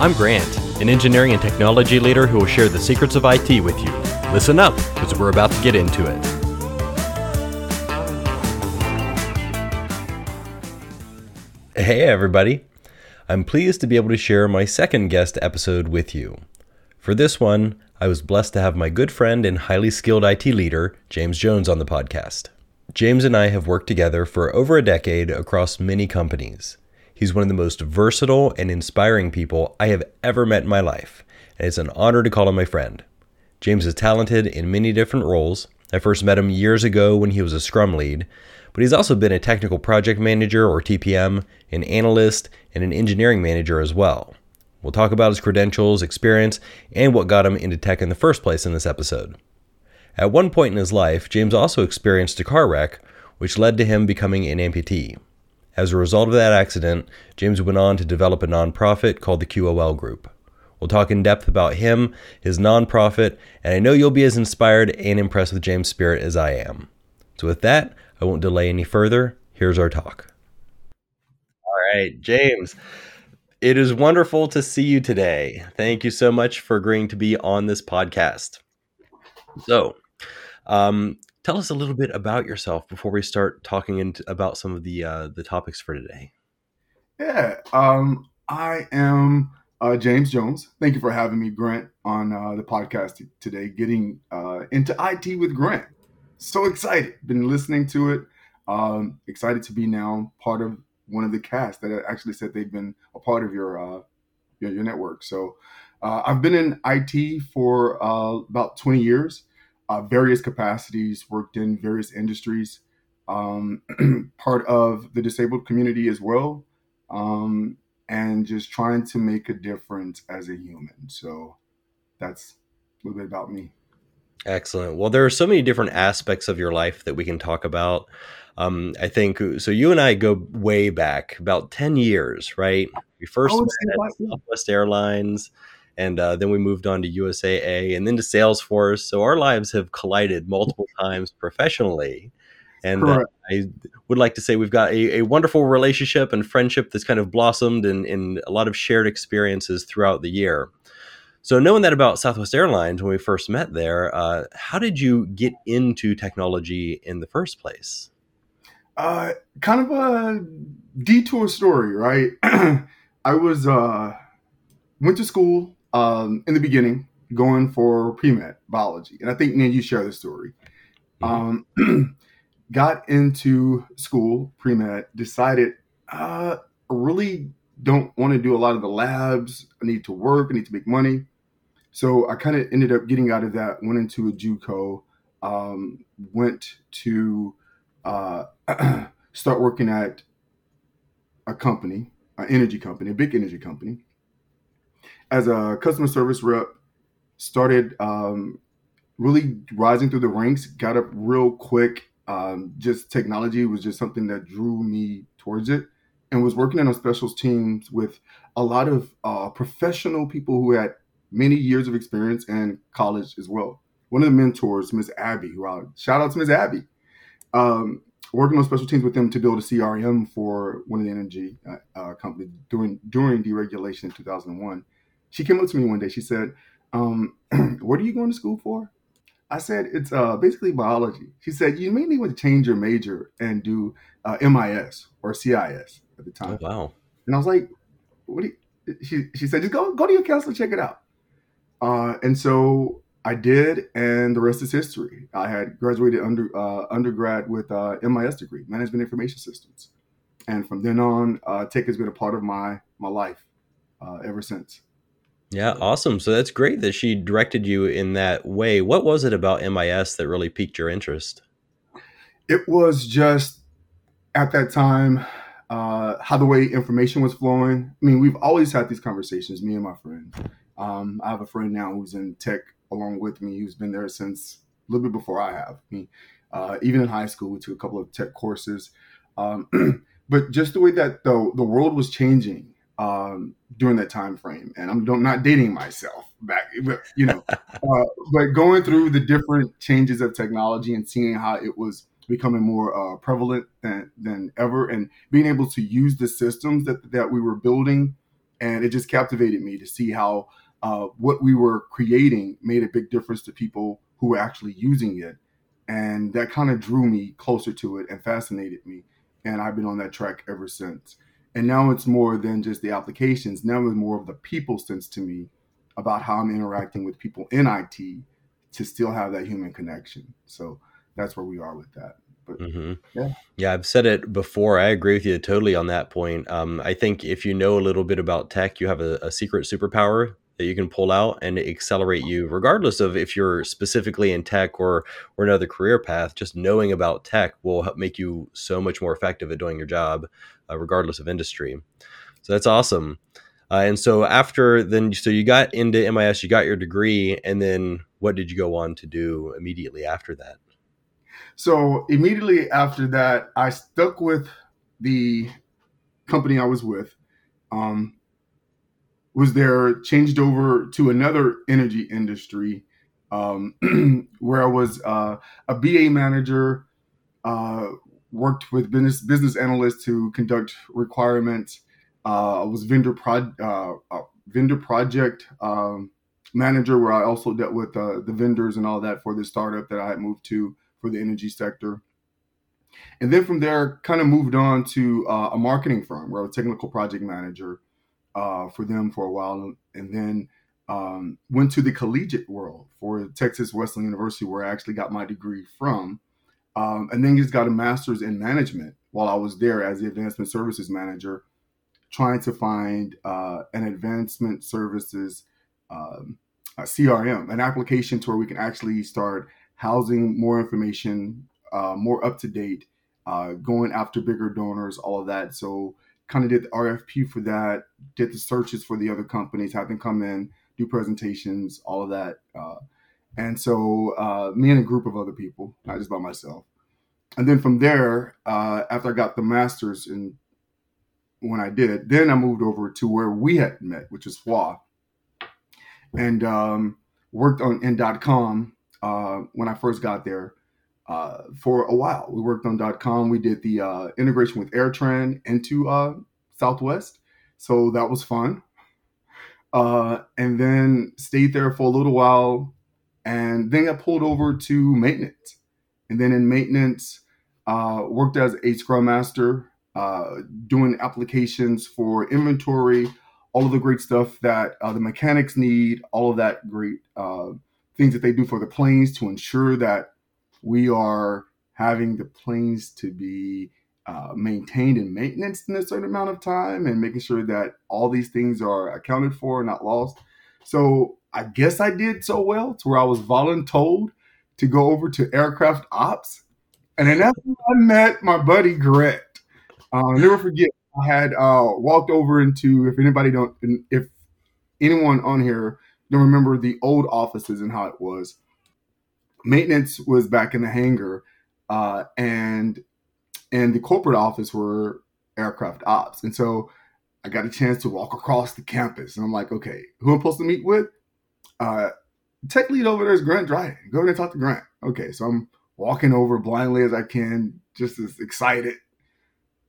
I'm Grant, an engineering and technology leader who will share the secrets of IT with you. Listen up, because we're about to get into it. Hey, everybody. I'm pleased to be able to share my second guest episode with you. For this one, I was blessed to have my good friend and highly skilled IT leader, James Jones, on the podcast. James and I have worked together for over a decade across many companies. He's one of the most versatile and inspiring people I have ever met in my life, and it's an honor to call him my friend. James is talented in many different roles. I first met him years ago when he was a Scrum lead, but he's also been a technical project manager or TPM, an analyst, and an engineering manager as well. We'll talk about his credentials, experience, and what got him into tech in the first place in this episode. At one point in his life, James also experienced a car wreck, which led to him becoming an amputee. As a result of that accident, James went on to develop a nonprofit called the QOL Group. We'll talk in depth about him, his nonprofit, and I know you'll be as inspired and impressed with James' spirit as I am. So, with that, I won't delay any further. Here's our talk. All right, James, it is wonderful to see you today. Thank you so much for agreeing to be on this podcast. So, um, tell us a little bit about yourself before we start talking into, about some of the uh, the topics for today. Yeah, um, I am uh, James Jones. Thank you for having me, Grant, on uh, the podcast today. Getting uh, into IT with Grant. So excited! Been listening to it. Um, excited to be now part of one of the cast that actually said they've been a part of your uh, your, your network. So uh, I've been in IT for uh, about 20 years uh, various capacities, worked in various industries, um, part of the disabled community as well, um, and just trying to make a difference as a human. So that's a little bit about me. Excellent. Well, there are so many different aspects of your life that we can talk about. Um, I think so. You and I go way back, about ten years, right? We first oh, met at Southwest Airlines and uh, then we moved on to USAA and then to Salesforce. So our lives have collided multiple times professionally. And uh, I would like to say we've got a, a, wonderful relationship and friendship that's kind of blossomed in, in a lot of shared experiences throughout the year. So, knowing that about Southwest Airlines when we first met there, uh, how did you get into technology in the first place? Uh, kind of a detour story, right? I was uh, went to school um, in the beginning going for pre-med biology. And I think, man, you share the story. Mm-hmm. Um, got into school, pre-med, decided uh, I really don't want to do a lot of the labs. I need to work. I need to make money. So I kind of ended up getting out of that, went into a JUCO, um, went to uh, start working at a company, an energy company, a big energy company as a customer service rep, started um, really rising through the ranks, got up real quick. Um, just technology was just something that drew me towards it and was working on specials teams with a lot of uh, professional people who had many years of experience and college as well. One of the mentors, Ms. Abby, who I shout out to Ms. Abby, um, working on special teams with them to build a CRM for one of the energy uh, uh, companies during during deregulation in 2001 she came up to me one day. She said, um, "What are you going to school for?" I said, "It's uh, basically biology." She said, "You may need to change your major and do uh, MIS or CIS at the time." Oh, wow! And I was like, "What?" Do you? She she said, "Just go go to your counselor, check it out." Uh, and so I did, and the rest is history. I had graduated under uh, undergrad with uh, MIS degree, Management Information Systems, and from then on, uh, tech has been a part of my my life uh, ever since. Yeah, awesome. So that's great that she directed you in that way. What was it about MIS that really piqued your interest? It was just at that time uh, how the way information was flowing. I mean, we've always had these conversations, me and my friend. Um, I have a friend now who's in tech along with me, who's been there since a little bit before I have. I mean, uh, even in high school, we took a couple of tech courses. Um, but just the way that the, the world was changing um, during that time frame. And I'm don't, not dating myself back, but you know, uh, but going through the different changes of technology and seeing how it was becoming more uh, prevalent than, than ever, and being able to use the systems that that we were building and it just captivated me to see how uh, what we were creating made a big difference to people who were actually using it, and that kind of drew me closer to it and fascinated me, and I've been on that track ever since. And now it's more than just the applications. Now it's more of the people sense to me about how I'm interacting with people in IT to still have that human connection. So that's where we are with that. But hmm yeah, Yeah, I've said it before. I agree with you totally on that point. Um, I think if you know a little bit about tech, you have a, a secret superpower that you can pull out and accelerate you, regardless of if you're specifically in tech or or another career path. Just knowing about tech will help make you so much more effective at doing your job, uh, regardless of industry. So that's awesome. Uh, and so after then, so you got into MIS, you got your degree, and then what did you go on to do immediately after that? So immediately after that, I stuck with the company I was with. Um, was there changed over to another energy industry um, where I was uh, a BA manager, uh, worked with business business analysts to conduct requirements. Uh, I was vendor pro- uh, vendor project um, manager where I also dealt with uh, the vendors and all that for the startup that I had moved to for the energy sector. And then from there, kind of moved on to uh, a marketing firm where I was technical project manager uh, for them for a while, and then um, went to the collegiate world for Texas Wesleyan University, where I actually got my degree from, um, and then just got a master's in management while I was there as the advancement services manager, trying to find uh, an advancement services um, CRM, an application to where we can actually start housing more information, uh, more up to date, uh, going after bigger donors, all of that. So, kind of did the RFP for that, did the searches for the other companies, had them come in, do presentations, all of that. Uh, and so, uh, me and a group of other people, not just by myself. And then from there, uh, after I got the master's and when I did, then I moved over to where we had met, which is SWA, and um, worked on in.com uh, when I first got there uh, for a while. We worked on .com. We did the uh, integration with AirTran into uh, Southwest, so that was fun. Uh, and then stayed there for a little while, and then got pulled over to maintenance. And then in maintenance, uh, worked as a Scrum Master, uh, doing applications for inventory, all of the great stuff that the mechanics need, all of that great things that they do for the planes to ensure that we are having the planes to be uh, maintained and maintenance in a certain amount of time and making sure that all these things are accounted for, not lost. So I guess I did so well to where I was voluntold to go over to aircraft ops. And then when I met my buddy Gret. Uh, I'll never forget. I had uh, walked over into if anybody don't if anyone on here don't remember the old offices and how it was. Maintenance was back in the hangar, uh, and and the corporate office were aircraft ops, and so I got a chance to walk across the campus, and I'm like, okay, who I'm supposed to meet with? Uh, tech lead over there is Grant Dryden. Go over and talk to Grant. Okay, so I'm walking over blindly as I can, just as excited.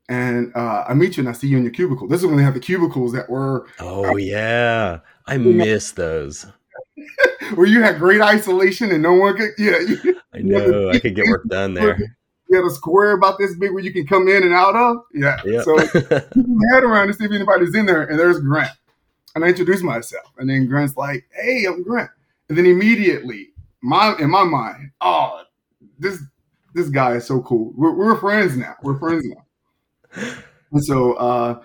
And uh, I meet you and I see you in your cubicle. This is when they have the cubicles that were. Oh yeah, I miss those. where you had great isolation and no one could. Yeah, you, I know. I could get work done there. You had a square about this big where you can come in and out of. Yeah. Yep. So head around to see if anybody's in there, and there's Grant. And I introduce myself, and then Grant's like, "Hey, I'm Grant." And then immediately, my in my mind, oh, this this guy is so cool. We're, we're friends now. We're friends now. And so uh,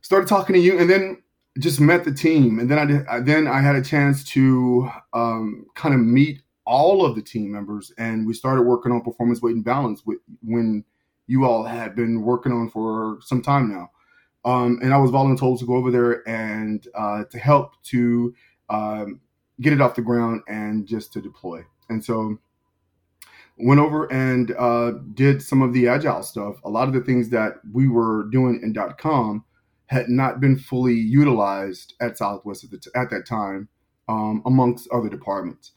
started talking to you, and then just met the team, and then I did. I, then I had a chance to um, kind of meet all of the team members, and we started working on performance, weight, and balance with, when you all had been working on for some time now. Um, and I was voluntold to go over there and uh, to help to um, get it off the ground and just to deploy. And so went over and uh, did some of the agile stuff. A lot of the things that we were doing in .com had not been fully utilized at Southwest at, t- at that time, um, amongst other departments.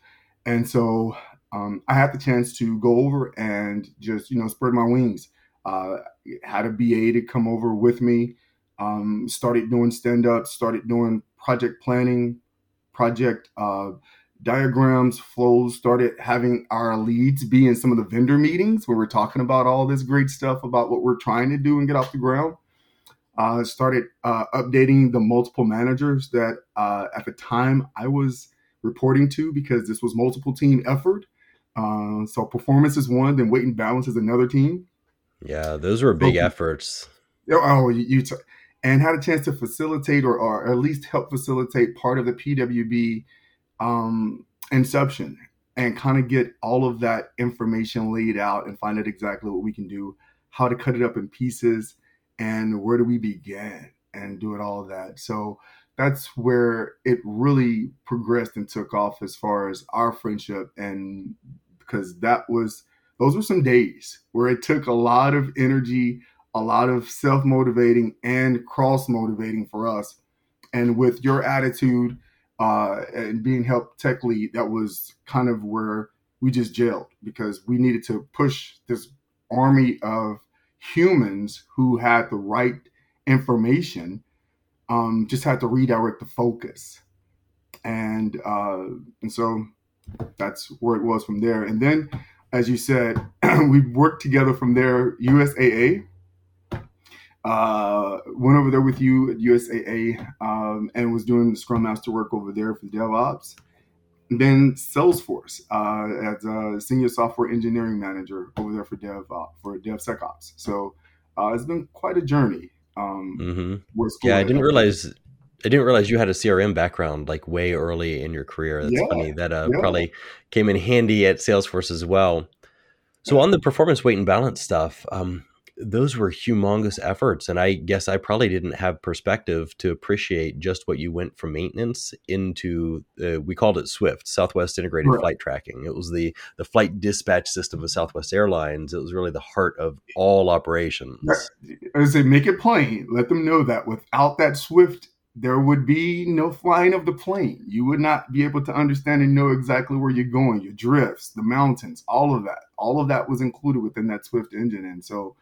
And so um, I had the chance to go over and just you know spread my wings. Uh, had a BA to come over with me Um, started doing stand ups, started doing project planning, project uh, diagrams, flows, started having our leads be in some of the vendor meetings where we're talking about all this great stuff about what we're trying to do and get off the ground. Uh, started uh, updating the multiple managers that uh, at the time I was reporting to because this was multiple team effort. Uh, so performance is one, then weight and balance is another team. Yeah, those were big okay. efforts. Oh, you, you t- and had a chance to facilitate or, or at least help facilitate part of the PWB um, inception and kind of get all of that information laid out and find out exactly what we can do, how to cut it up in pieces, and where do we begin and do it all of that. So that's where it really progressed and took off as far as our friendship and because that was those were some days where it took a lot of energy a lot of self-motivating and cross-motivating for us and with your attitude uh, and being helped tech lead that was kind of where we just gelled because we needed to push this army of humans who had the right information um, just had to redirect the focus. And uh, and so that's where it was from there. And then as you said we worked together from there usaa uh, went over there with you at usaa um, and was doing the scrum master work over there for the devops then Salesforce uh, as a senior software engineering manager over there for Dev uh, for DevSecOps. So uh, it's been quite a journey. Um, mm-hmm. Yeah, I didn't realize I didn't realize you had a CRM background like way early in your career. That's yeah, funny. That uh, yeah. probably came in handy at Salesforce as well. So on the performance weight and balance stuff, um, those were humongous efforts and i guess i probably didn't have perspective to appreciate just what you went from maintenance into uh, we called it swift southwest integrated right. flight tracking it was the the flight dispatch system of southwest airlines it was really the heart of all operations i say make it plain let them know that without that swift there would be no flying of the plane. You would not be able to understand and know exactly where you're going, your drifts, the mountains, all of that. All of that was included within that Swift engine. And so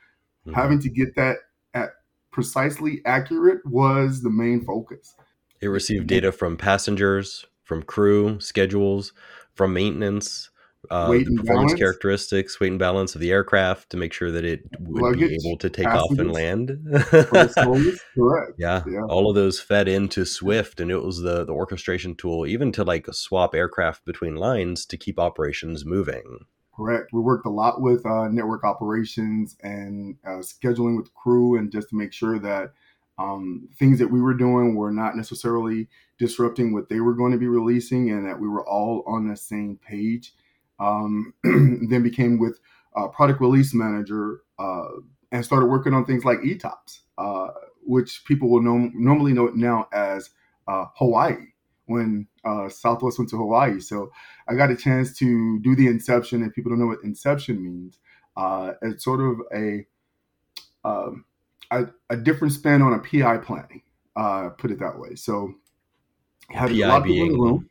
Mm-hmm. Having to get that at precisely accurate was the main focus. It received data from passengers, from crew, schedules, from maintenance, uh, the performance balance. characteristics, weight and balance of the aircraft to make sure that it would Luggage, be able to take off and land. Correct. Yeah, yeah, all of those fed into Swift, and it was the the orchestration tool, even to like swap aircraft between lines to keep operations moving. Correct. We worked a lot with uh, network operations and uh, scheduling with crew, and just to make sure that um, things that we were doing were not necessarily disrupting what they were going to be releasing, and that we were all on the same page. Um, then became with uh, product release manager uh, and started working on things like ETOPS, uh, which people will know, normally know it now as uh, Hawaii when uh, Southwest went to Hawaii. So I got a chance to do the inception, and people don't know what inception means. Uh, it's sort of a, um, a, a different spin on a PI planning. Uh, put it that way. So had PI a lot of people in the room.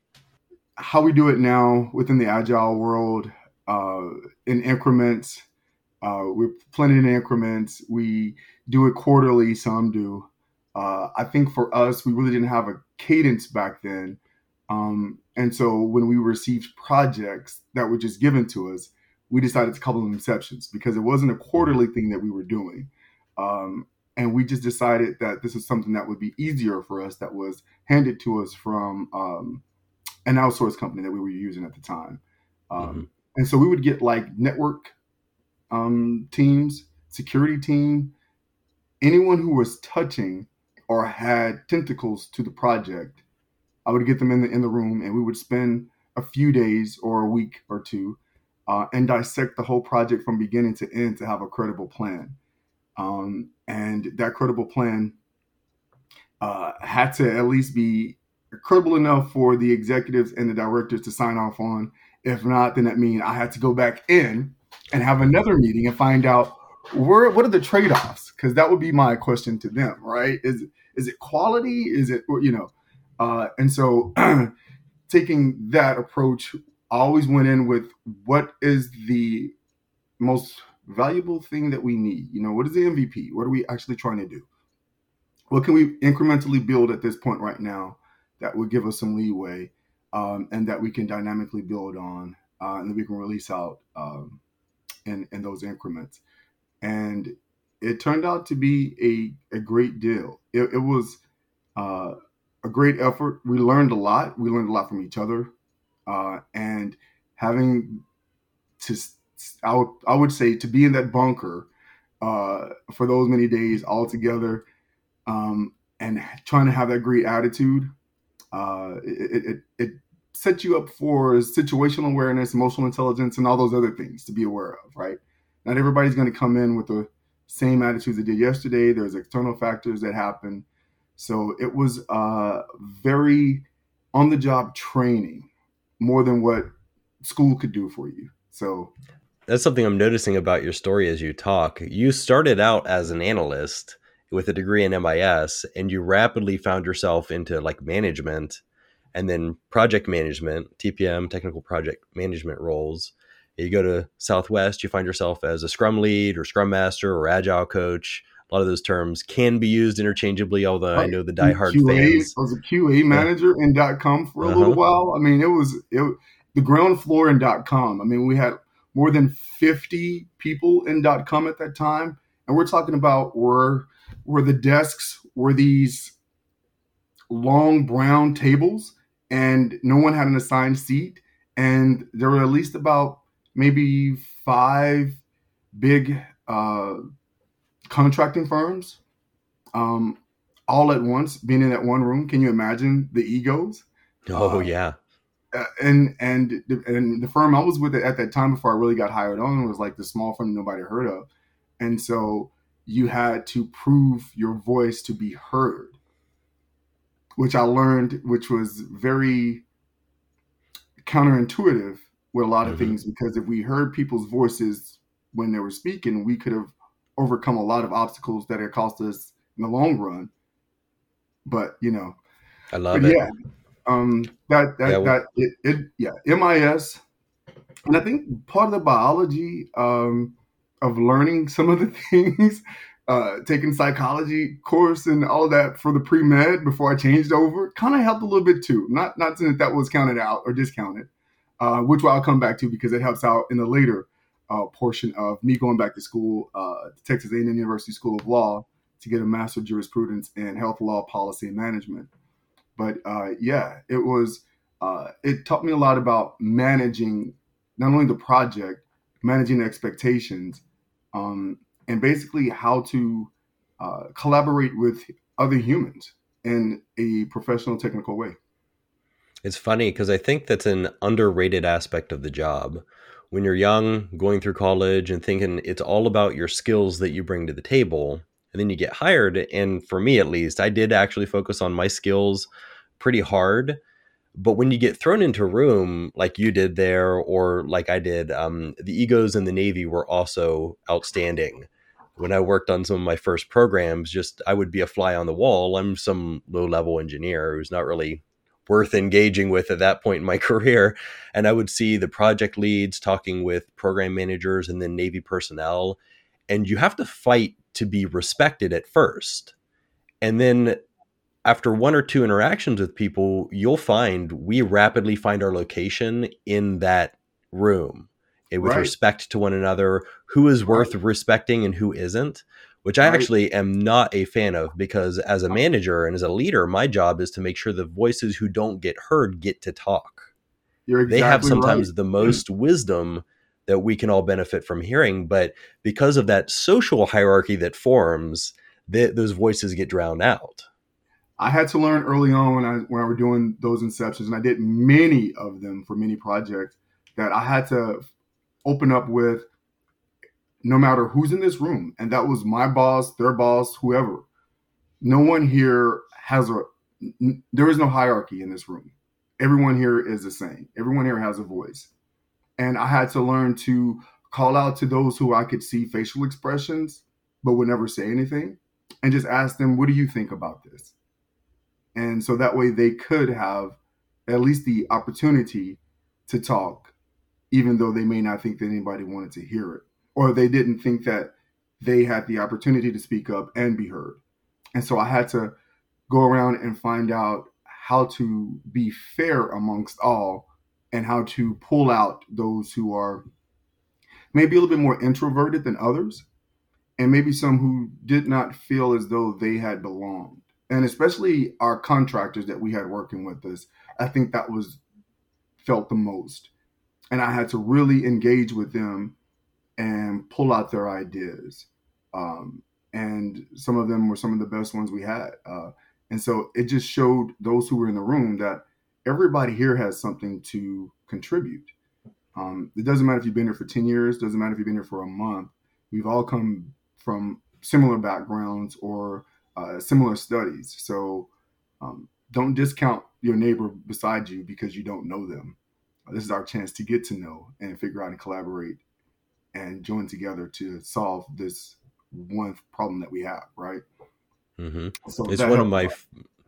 How we do it now within the agile world uh, in increments. Uh, we're planning in increments. We do it quarterly. Some do. Uh, I think for us, we really didn't have a cadence back then. Um, and so when we received projects that were just given to us, we decided to couple them inceptions because it wasn't a quarterly thing that we were doing. Um, and we just decided that this is something that would be easier for us that was handed to us from um, an outsourced company that we were using at the time. Um, mm-hmm. And so we would get like network um, teams, security team, anyone who was touching or had tentacles to the project, I would get them in the in the room, and we would spend a few days or a week or two uh, and dissect the whole project from beginning to end to have a credible plan. Um, and that credible plan uh, had to at least be credible enough for the executives and the directors to sign off on. If not, then that means I had to go back in and have another meeting and find out where what are the trade-offs because that would be my question to them right is is it quality is it you know uh, and so taking that approach I always went in with what is the most valuable thing that we need you know what is the mvp what are we actually trying to do what can we incrementally build at this point right now that would give us some leeway um, and that we can dynamically build on uh, and that we can release out um, in, in those increments. And it turned out to be a, a great deal. It, it was uh, a great effort. We learned a lot. We learned a lot from each other. Uh, and having to, I would, I would say, to be in that bunker uh, for those many days all together um, and trying to have that great attitude, uh, it, it, it set you up for situational awareness, emotional intelligence, and all those other things to be aware of, right? Not everybody's going to come in with the same attitudes they did yesterday. There's external factors that happen. So it was uh, very on the job training more than what school could do for you. So that's something I'm noticing about your story as you talk. You started out as an analyst with a degree in MIS and you rapidly found yourself into like management and then project management, TPM, technical project management roles. You go to Southwest, you find yourself as a Scrum lead or Scrum master or Agile coach. A lot of those terms can be used interchangeably, although. I know the diehard QA, fans. I was a QA manager yeah. in .com for a uh-huh. little while. I mean, it was it, the ground floor in dot .com. I mean, we had more than 50 people in dot .com at that time, and we're talking about where where the desks were these long brown tables and no one had an assigned seat. And there were at least about maybe five big uh, contracting firms um, all at once being in that one room. Can you imagine the egos? Oh, uh, yeah. And and and the firm I was with at that time before I really got hired on was like the small firm nobody heard of, and so you had to prove your voice to be heard which I learned, which was very counterintuitive with a lot of mm-hmm. things because if we heard people's voices when they were speaking, we could have overcome a lot of obstacles that had cost us in the long run. But you know, I love it. Yeah, um, that that yeah, that it, it yeah MIS, and I think part of the biology um, of learning some of the things uh, taking psychology course and all that for the pre med before I changed over kind of helped a little bit too. Not not saying that that was counted out or discounted, uh, which I'll come back to because it helps out in the later uh, portion of me going back to school, uh, Texas A&M University School of Law, to get a master of jurisprudence in health law, policy, and management. But uh, yeah, it was uh, it taught me a lot about managing not only the project, managing expectations. Um, and basically how to uh, collaborate with other humans in a professional technical way. It's funny because I think that's an underrated aspect of the job. When you're young, going through college and thinking it's all about your skills that you bring to the table, and then you get hired. And for me, at least, I did actually focus on my skills pretty hard. But when you get thrown into a room like you did there, or like I did, um, the egos in the Navy were also outstanding when I worked on some of my first programs, just I would be a fly on the wall. I'm some low level engineer who's not really worth engaging with at that point in my career. And I would see the project leads talking with program managers and then Navy personnel. And you have to fight to be respected at first. And then after one or two interactions with people, you'll find we rapidly find our location in that room Eh, with right. respect to one another, who is worth respecting and who isn't, which I actually am not a fan of because as a oh. manager and as a leader, my job is to make sure the voices who don't get heard get to talk. Exactly they have sometimes the most wisdom that we can all benefit from hearing, but because of that social hierarchy that forms, those voices get drowned out. I had to learn early on when I when I were doing those inceptions, and I did many of them for many projects. That I had to open up with no matter who's in this room, and that was my boss, their boss, whoever. No one here has a, there is no hierarchy in this room. Everyone here is the same. Everyone here has a voice. And I had to learn to call out to those who I could see facial expressions, but would never say anything, and just ask them, What do you think about this? And so that way they could have at least the opportunity to talk even though they may not think that anybody wanted to hear it, or they didn't think that they had the opportunity to speak up and be heard. And so I had to go around and find out how to be fair amongst all and how to pull out those who are maybe a little bit more introverted than others and maybe some who did not feel as though they had belonged and especially our contractors that we had working with us i think that was felt the most and i had to really engage with them and pull out their ideas um, and some of them were some of the best ones we had uh, and so it just showed those who were in the room that everybody here has something to contribute um, it doesn't matter if you've been here for 10 years doesn't matter if you've been here for a month we've all come from similar backgrounds or uh, similar studies. So um, don't discount your neighbor beside you because you don't know them. This is our chance to get to know and figure out and collaborate and join together to solve this one problem that we have, right? Mm-hmm. So it's one of my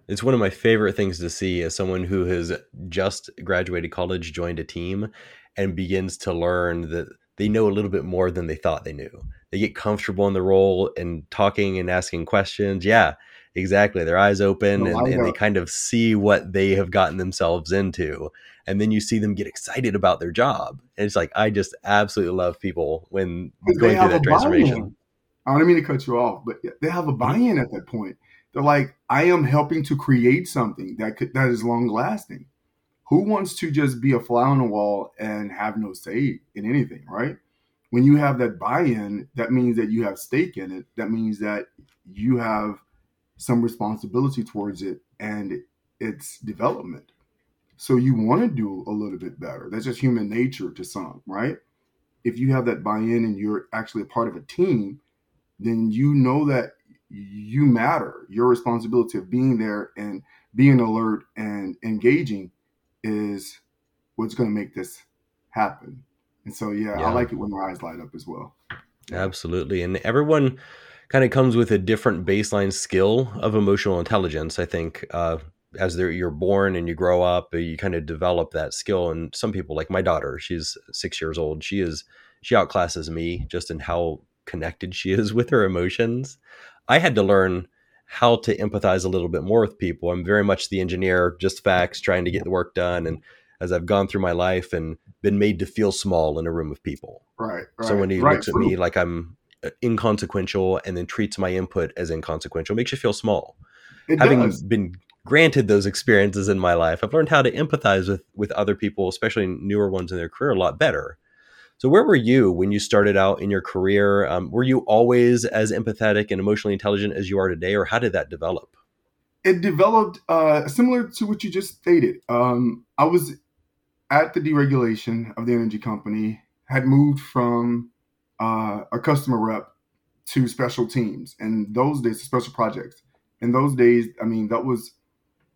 it's one of my favorite things to see as someone who has just graduated college, joined a team, and begins to learn that they know a little bit more than they thought they knew. They get comfortable in the role and talking and asking questions. Yeah, exactly. Their eyes open and, and they kind of see what they have gotten themselves into. And then you see them get excited about their job. And it's like, I just absolutely love people when going through that transformation. Buy-in. I don't mean to cut you off, but they have a mm-hmm. buy in at that point. They're like, I am helping to create something that could, that is long lasting who wants to just be a fly on the wall and have no say in anything, right? When you have that buy-in, that means that you have stake in it. That means that you have some responsibility towards it and its development. So you want to do a little bit better. That's just human nature to some, right? If you have that buy-in and you're actually a part of a team, then you know that you matter. Your responsibility of being there and being alert and engaging is what's going to make this happen. And so, yeah, yeah, I like it when my eyes light up as well. Absolutely. And everyone kind of comes with a different baseline skill of emotional intelligence. I think uh, as you're born and you grow up, uh, you kind of develop that skill. And some people, like my daughter, she's six years old. She is she outclasses me just in how connected she is with her emotions. I had to learn how to empathize a little bit more with people. I'm very much the engineer, just facts, trying to get the work done. And as I've gone through my life and been made to feel small in a room of people. Right. right so when he right, looks at me like I'm uh, inconsequential and then treats my input as inconsequential, makes you feel small. It Having does. been granted those experiences in my life, I've learned how to empathize with with other people, especially newer ones in their career, a lot better. So, where were you when you started out in your career? Um, were you always as empathetic and emotionally intelligent as you are today, or how did that develop? It developed uh, similar to what you just stated. Um, I was at the deregulation of the energy company, had moved from uh, a customer rep to special teams, and those days, special projects. In those days, I mean, that was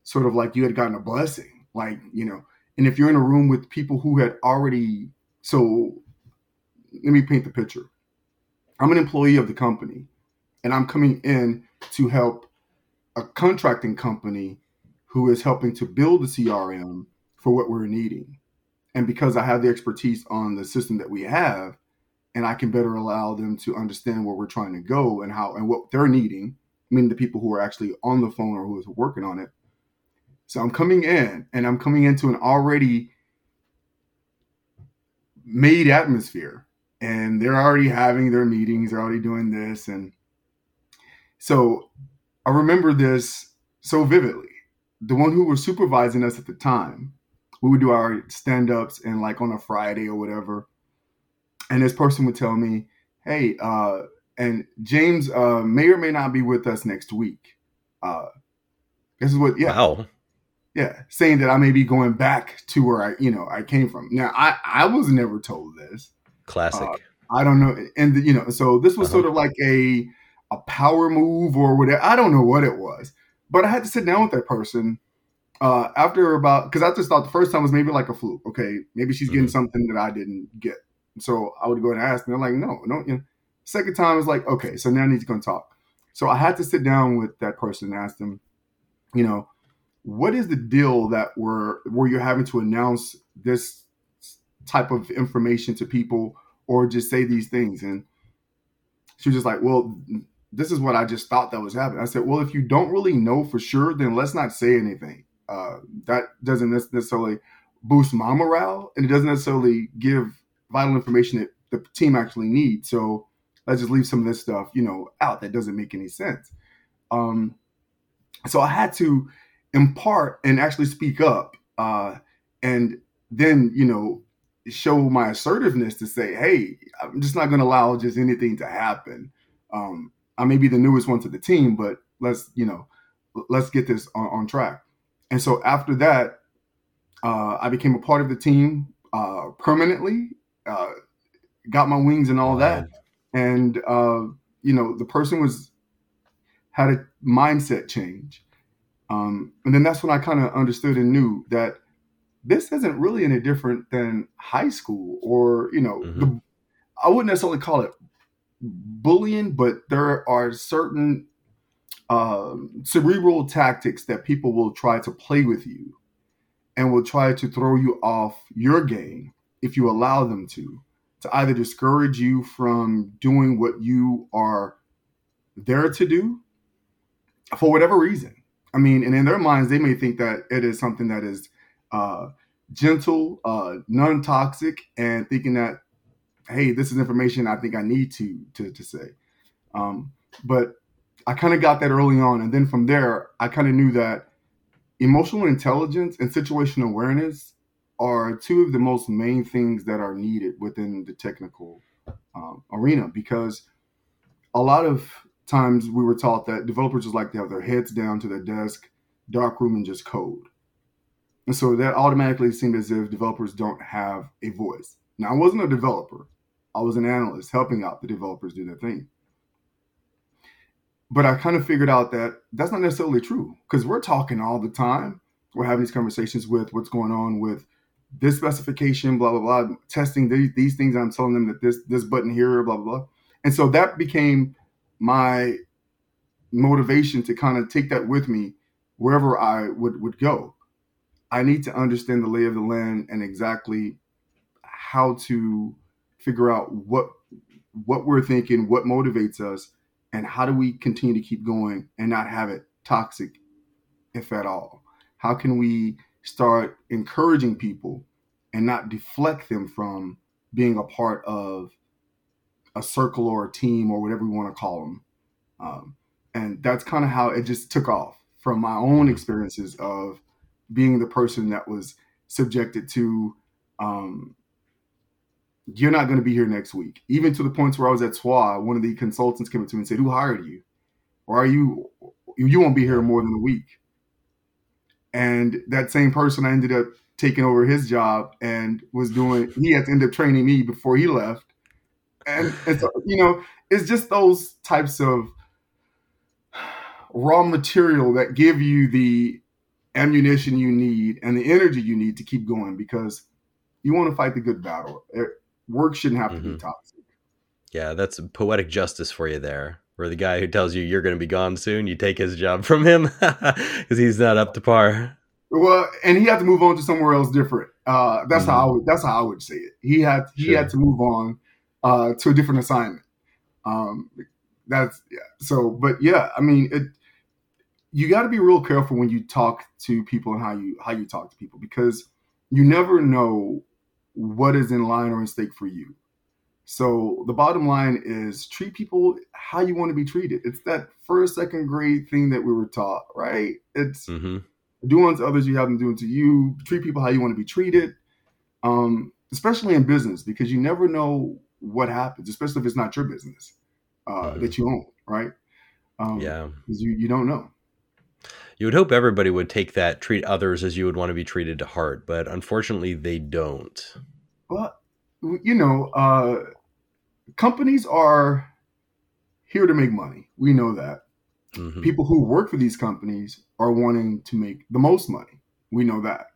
sort of like you had gotten a blessing, like you know. And if you're in a room with people who had already so let me paint the picture. I'm an employee of the company and I'm coming in to help a contracting company who is helping to build the CRM for what we're needing. And because I have the expertise on the system that we have, and I can better allow them to understand where we're trying to go and how and what they're needing, meaning the people who are actually on the phone or who is working on it. So I'm coming in and I'm coming into an already made atmosphere and they're already having their meetings, they're already doing this. And so I remember this so vividly. The one who was supervising us at the time, we would do our stand ups and like on a Friday or whatever. And this person would tell me, hey, uh, and James uh, may or may not be with us next week. Uh, this is what, yeah. Wow. Yeah, saying that I may be going back to where I, you know, I came from. Now, I I was never told this. Classic. Uh, I don't know, and you know, so this was uh-huh. sort of like a a power move or whatever. I don't know what it was, but I had to sit down with that person uh, after about because I just thought the first time was maybe like a fluke. Okay, maybe she's getting mm-hmm. something that I didn't get. So I would go and ask, and they're like, no, no. You know. Second time was like, okay, so now I need to go and talk. So I had to sit down with that person and ask them, you know, what is the deal that we're where you're having to announce this type of information to people or just say these things. And she was just like, well, this is what I just thought that was happening. I said, well, if you don't really know for sure, then let's not say anything. Uh, that doesn't necessarily boost my morale, and it doesn't necessarily give vital information that the team actually needs. So let's just leave some of this stuff, you know, out that doesn't make any sense. Um, so I had to impart and actually speak up, uh, and then you know show my assertiveness to say, hey, I'm just not going to allow just anything to happen. Um, I may be the newest one to the team, but let's you know let's get this on, on track. And so after that, uh, I became a part of the team uh, permanently. Uh, got my wings and all that, and uh, you know the person was had a mindset change, um, and then that's when I kind of understood and knew that this isn't really any different than high school or you know mm-hmm. the, I wouldn't necessarily call it bullying, but there are certain um, cerebral tactics that people will try to play with you and will try to throw you off your game if you allow them to, to either discourage you from doing what you are there to do for whatever reason. I mean, and in their minds, they may think that it is something that is uh, gentle, uh, non toxic, and thinking that hey, this is information I think I need to to, to say. Um, but I kind of got that early on, and then from there, I kind of knew that emotional intelligence and situational awareness are two of the most main things that are needed within the technical um, arena because a lot of times we were taught that developers just like to have their heads down to their desk, dark room, and just code. And so that automatically seemed as if developers don't have a voice. Now, I wasn't a developer, I was an analyst helping out the developers do their thing. But I kind of figured out that that's not necessarily true because we're talking all the time. We're having these conversations with what's going on with this specification, blah blah blah, testing these, these things. I'm telling them that this this button here, blah blah blah, and so that became my motivation to kind of take that with me wherever I would would go. I need to understand the lay of the land and exactly how to figure out what what we're thinking, what motivates us, and how do we continue to keep going and not have it toxic, if at all? How can we start encouraging people and not deflect them from being a part of a circle or a team or whatever we want to call them? Um, and that's kind of how it just took off from my own mm-hmm. experiences of being the person that was subjected to um, you're not going to be here next week. Even to the points where I was at SWA, one of the consultants came up to me and said, "Who hired you? Or are you you won't be here more than a week?" And that same person, I ended up taking over his job and was doing. He had to end up training me before he left, and, so you know, it's just those types of raw material that give you the ammunition you need and the energy you need to keep going because you want to fight the good battle work shouldn't have to mm-hmm. be toxic. Yeah, that's poetic justice for you there. Where the guy who tells you you're going to be gone soon, you take his job from him because he's not up to par. Well, and he had to move on to somewhere else different. Uh, that's mm-hmm. how I would, that's how I would say it. He had he sure. had to move on uh, to a different assignment. Um, that's yeah. So, but yeah, I mean, it. You got to be real careful when you talk to people and how you how you talk to people because you never know what is in line or in stake for you. So the bottom line is treat people how you want to be treated. It's that first, second grade thing that we were taught, right? It's mm-hmm. do unto others you have them do unto you. Treat people how you want to be treated, um, especially in business because you never know what happens, especially if it's not your business uh, mm-hmm. that you own, right? Um, yeah, because you you don't know. You would hope everybody would take that treat others as you would want to be treated to heart, but unfortunately, they don't. Well, you know, uh, companies are here to make money. We know that. Mm-hmm. People who work for these companies are wanting to make the most money. We know that.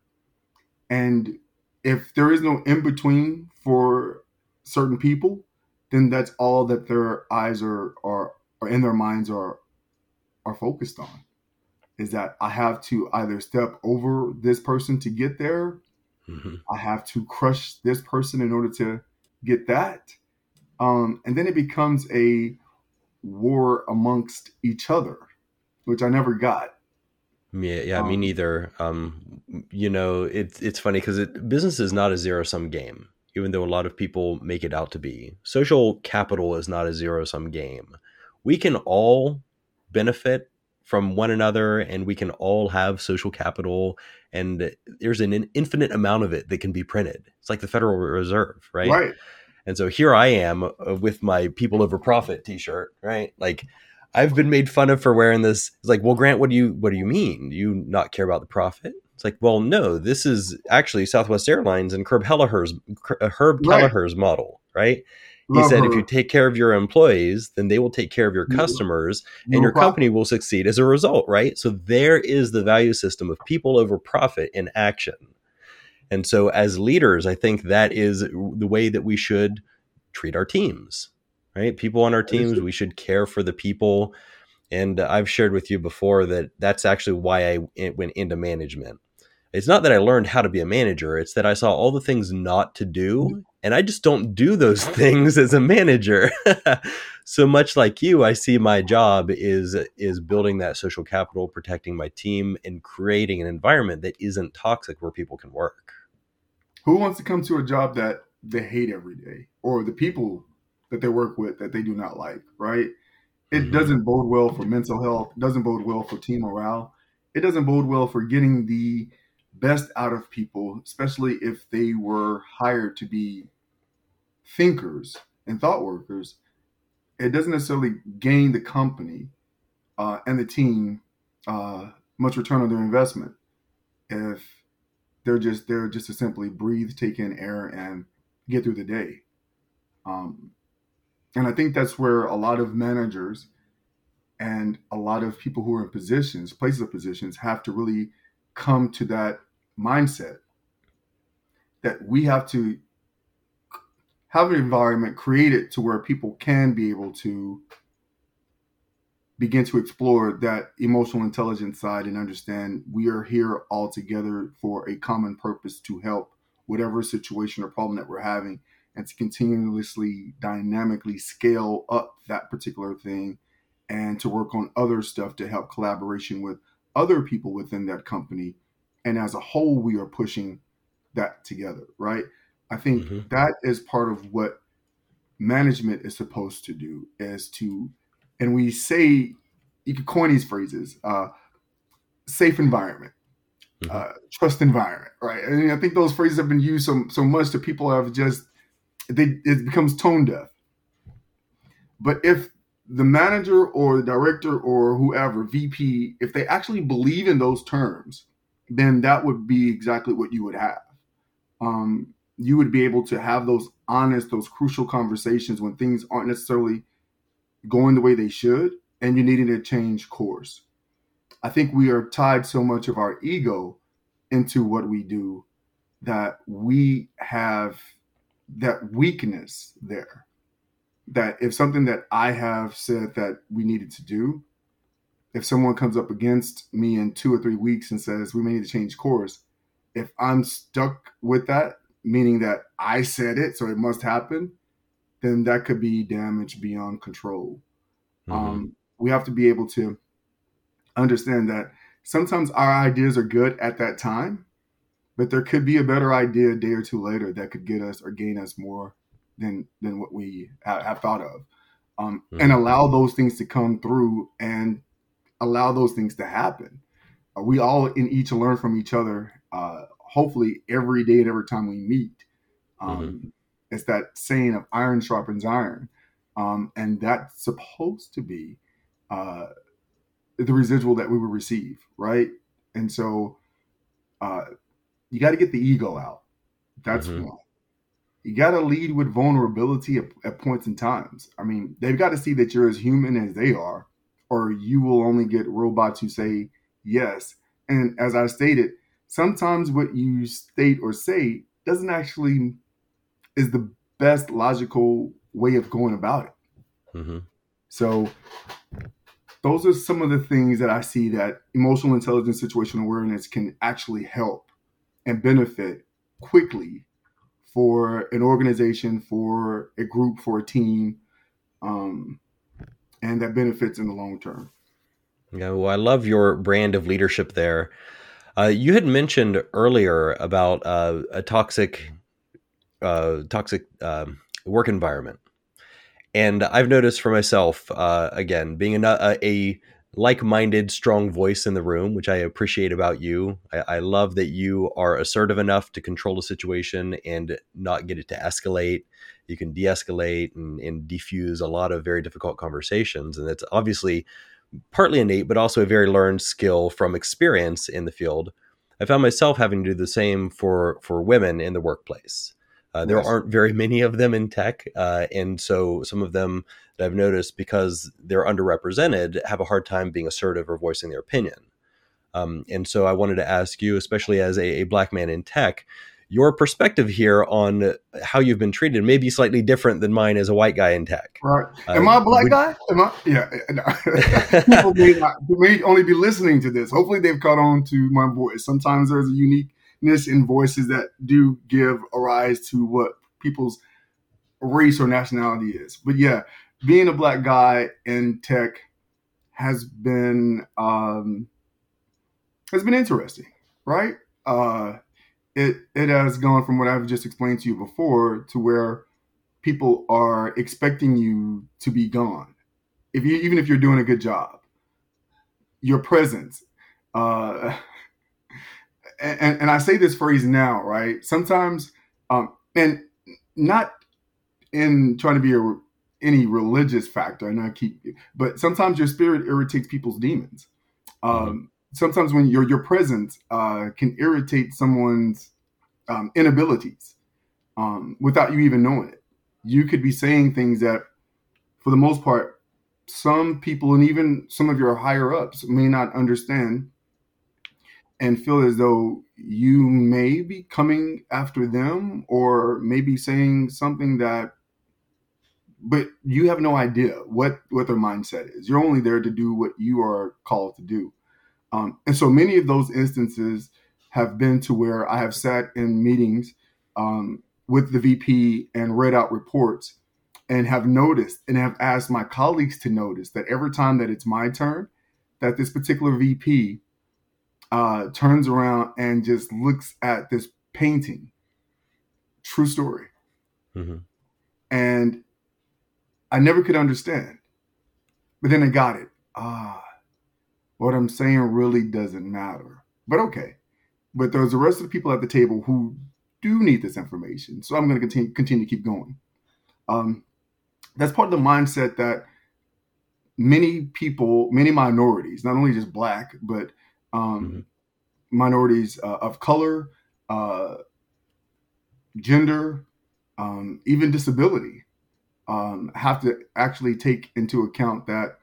And if there is no in between for certain people, then that's all that their eyes are are, are in their minds are are focused on is that I have to either step over this person to get there. Mm-hmm. I have to crush this person in order to get that. Um, and then it becomes a war amongst each other, which I never got. Yeah, yeah, um, me neither. Um, you know, it's it's funny because it, business is not a zero sum game, even though a lot of people make it out to be. Social capital is not a zero sum game. We can all benefit from one another, and we can all have social capital, and there's an infinite amount of it that can be printed. It's like the Federal Reserve, right? Right. And so here I am uh, with my "People Over Profit" T-shirt, right? Like I've been made fun of for wearing this. It's like, well, Grant, what do you what do you mean? Do you not care about the profit? It's like, well, no, this is actually Southwest Airlines and Herb Kelleher's uh, Herb right. Kelleher's model, right? He said, if you take care of your employees, then they will take care of your customers, no and your problem. company will succeed as a result, right? So there is the value system of people over profit in action. And so, as leaders, I think that is the way that we should treat our teams right? People on our teams, we should care for the people. And I've shared with you before that that's actually why I went into management. It's not that I learned how to be a manager, it's that I saw all the things not to do, mm-hmm. and I just don't do those things as a manager. so much like you, I see my job is is building that social capital, protecting my team and creating an environment that isn't toxic where people can work. Who wants to come to a job that they hate every day or the people that they work with that they do not like, right? It mm-hmm. doesn't bode well for mental health, doesn't bode well for team morale. It doesn't bode well for getting the best out of people, especially if they were hired to be thinkers and thought workers. It doesn't necessarily gain the company uh, and the team uh, much return on their investment if they're just there just to simply breathe, take in air, and get through the day. Um, and I think that's where a lot of managers and a lot of people who are in positions, places of positions, have to really come to that mindset that we have to have an environment created to where people can be able to begin to explore that emotional intelligence side and understand we are here all together for a common purpose to help whatever situation or problem that we're having and to continuously dynamically scale up that particular thing and to work on other stuff to help collaboration with other people within that company and as a whole we are pushing that together right i think mm-hmm. that is part of what management is supposed to do is to and we say you could coin these phrases uh, safe environment mm-hmm. uh, trust environment right and i think those phrases have been used so, so much that people have just they, it becomes tone deaf. But if the manager or the director or whoever, VP, if they actually believe in those terms, then that would be exactly what you would have. Um, you would be able to have those honest, those crucial conversations when things aren't necessarily going the way they should and you're needing to change course. I think we are tied so much of our ego into what we do that we have that weakness there that if something that I have said that we needed to do, if someone comes up against me in two or three weeks and says we may need to change course, if I'm stuck with that, meaning that I said it, so it must happen, then that could be damage beyond control. Mm-hmm. Um, we have to be able to understand that sometimes our ideas are good at that time, but there could be a better idea a day or two later that could get us or gain us more than than what we have, have thought of um, mm-hmm. and allow those things to come through and allow those things to happen uh, we all in each learn from each other uh, hopefully every day and every time we meet um, mm-hmm. it's that saying of iron sharpens iron um, and that's supposed to be uh, the residual that we will receive right and so uh, you got to get the ego out. That's mm-hmm. one. You got to lead with vulnerability at, at, points and times. I mean, they've got to see that you're as human as they are, or you will only get robots who say yes. And as I stated, sometimes what you state or say doesn't actually is the best logical way of going about it. Mm-hmm. So those are some of the things that I see that emotional intelligence, situational awareness can actually help and benefit quickly for an organization, for a group, for a team. Um, and that benefits in the long term. Yeah, well, I love your brand of leadership there. Uh, you had mentioned earlier about uh, a toxic, uh, toxic um, work environment, and I've noticed for myself, uh, again, being a, a like-minded, strong voice in the room, which I appreciate about you. I, I, love that you are assertive enough to control the situation and not get it to escalate. You can de-escalate and, and diffuse a lot of very difficult conversations, and it's obviously partly innate, but also a very learned skill from experience in the field. I found myself having to do the same for for women in the workplace. Uh, there yes. aren't very many of them in tech, uh, and so some of them that I've noticed because they're underrepresented have a hard time being assertive or voicing their opinion. Um, and so I wanted to ask you, especially as a, a black man in tech, your perspective here on how you've been treated may be slightly different than mine as a white guy in tech. Right. Am uh, I a black would, guy? Am I? Yeah. People may, not, may only be listening to this. Hopefully, they've caught on to my voice. Sometimes there's a uniqueness in voices that do give a rise to what people's race or nationality is. But yeah, being a black guy in tech has been um, has been interesting, right? Uh, it it has gone from what I've just explained to you before to where people are expecting you to be gone. If you even if you're doing a good job, your presence. Uh, and, and I say this phrase now, right? Sometimes, um, and not in trying to be a, any religious factor, and I keep, but sometimes your spirit irritates people's demons. Um, mm-hmm sometimes when your your presence uh, can irritate someone's um, inabilities um, without you even knowing it. You could be saying things that, for the most part, some people and even some of your higher ups may not understand and feel as though you may be coming after them or maybe saying something that but you have no idea what what their mindset is you're only there to do what you are called to do um, and so many of those instances have been to where I have sat in meetings um, with the VP and read out reports and have noticed and have asked my colleagues to notice that every time that it's my turn, that this particular VP uh, turns around and just looks at this painting. True story. Mm-hmm. And I never could understand. But then I got it. Ah, what I'm saying really doesn't matter. But okay. But there's the rest of the people at the table who do need this information. So I'm going to continue, continue to keep going. Um, that's part of the mindset that many people, many minorities, not only just black, but um, mm-hmm. minorities uh, of color, uh, gender, um, even disability, um, have to actually take into account that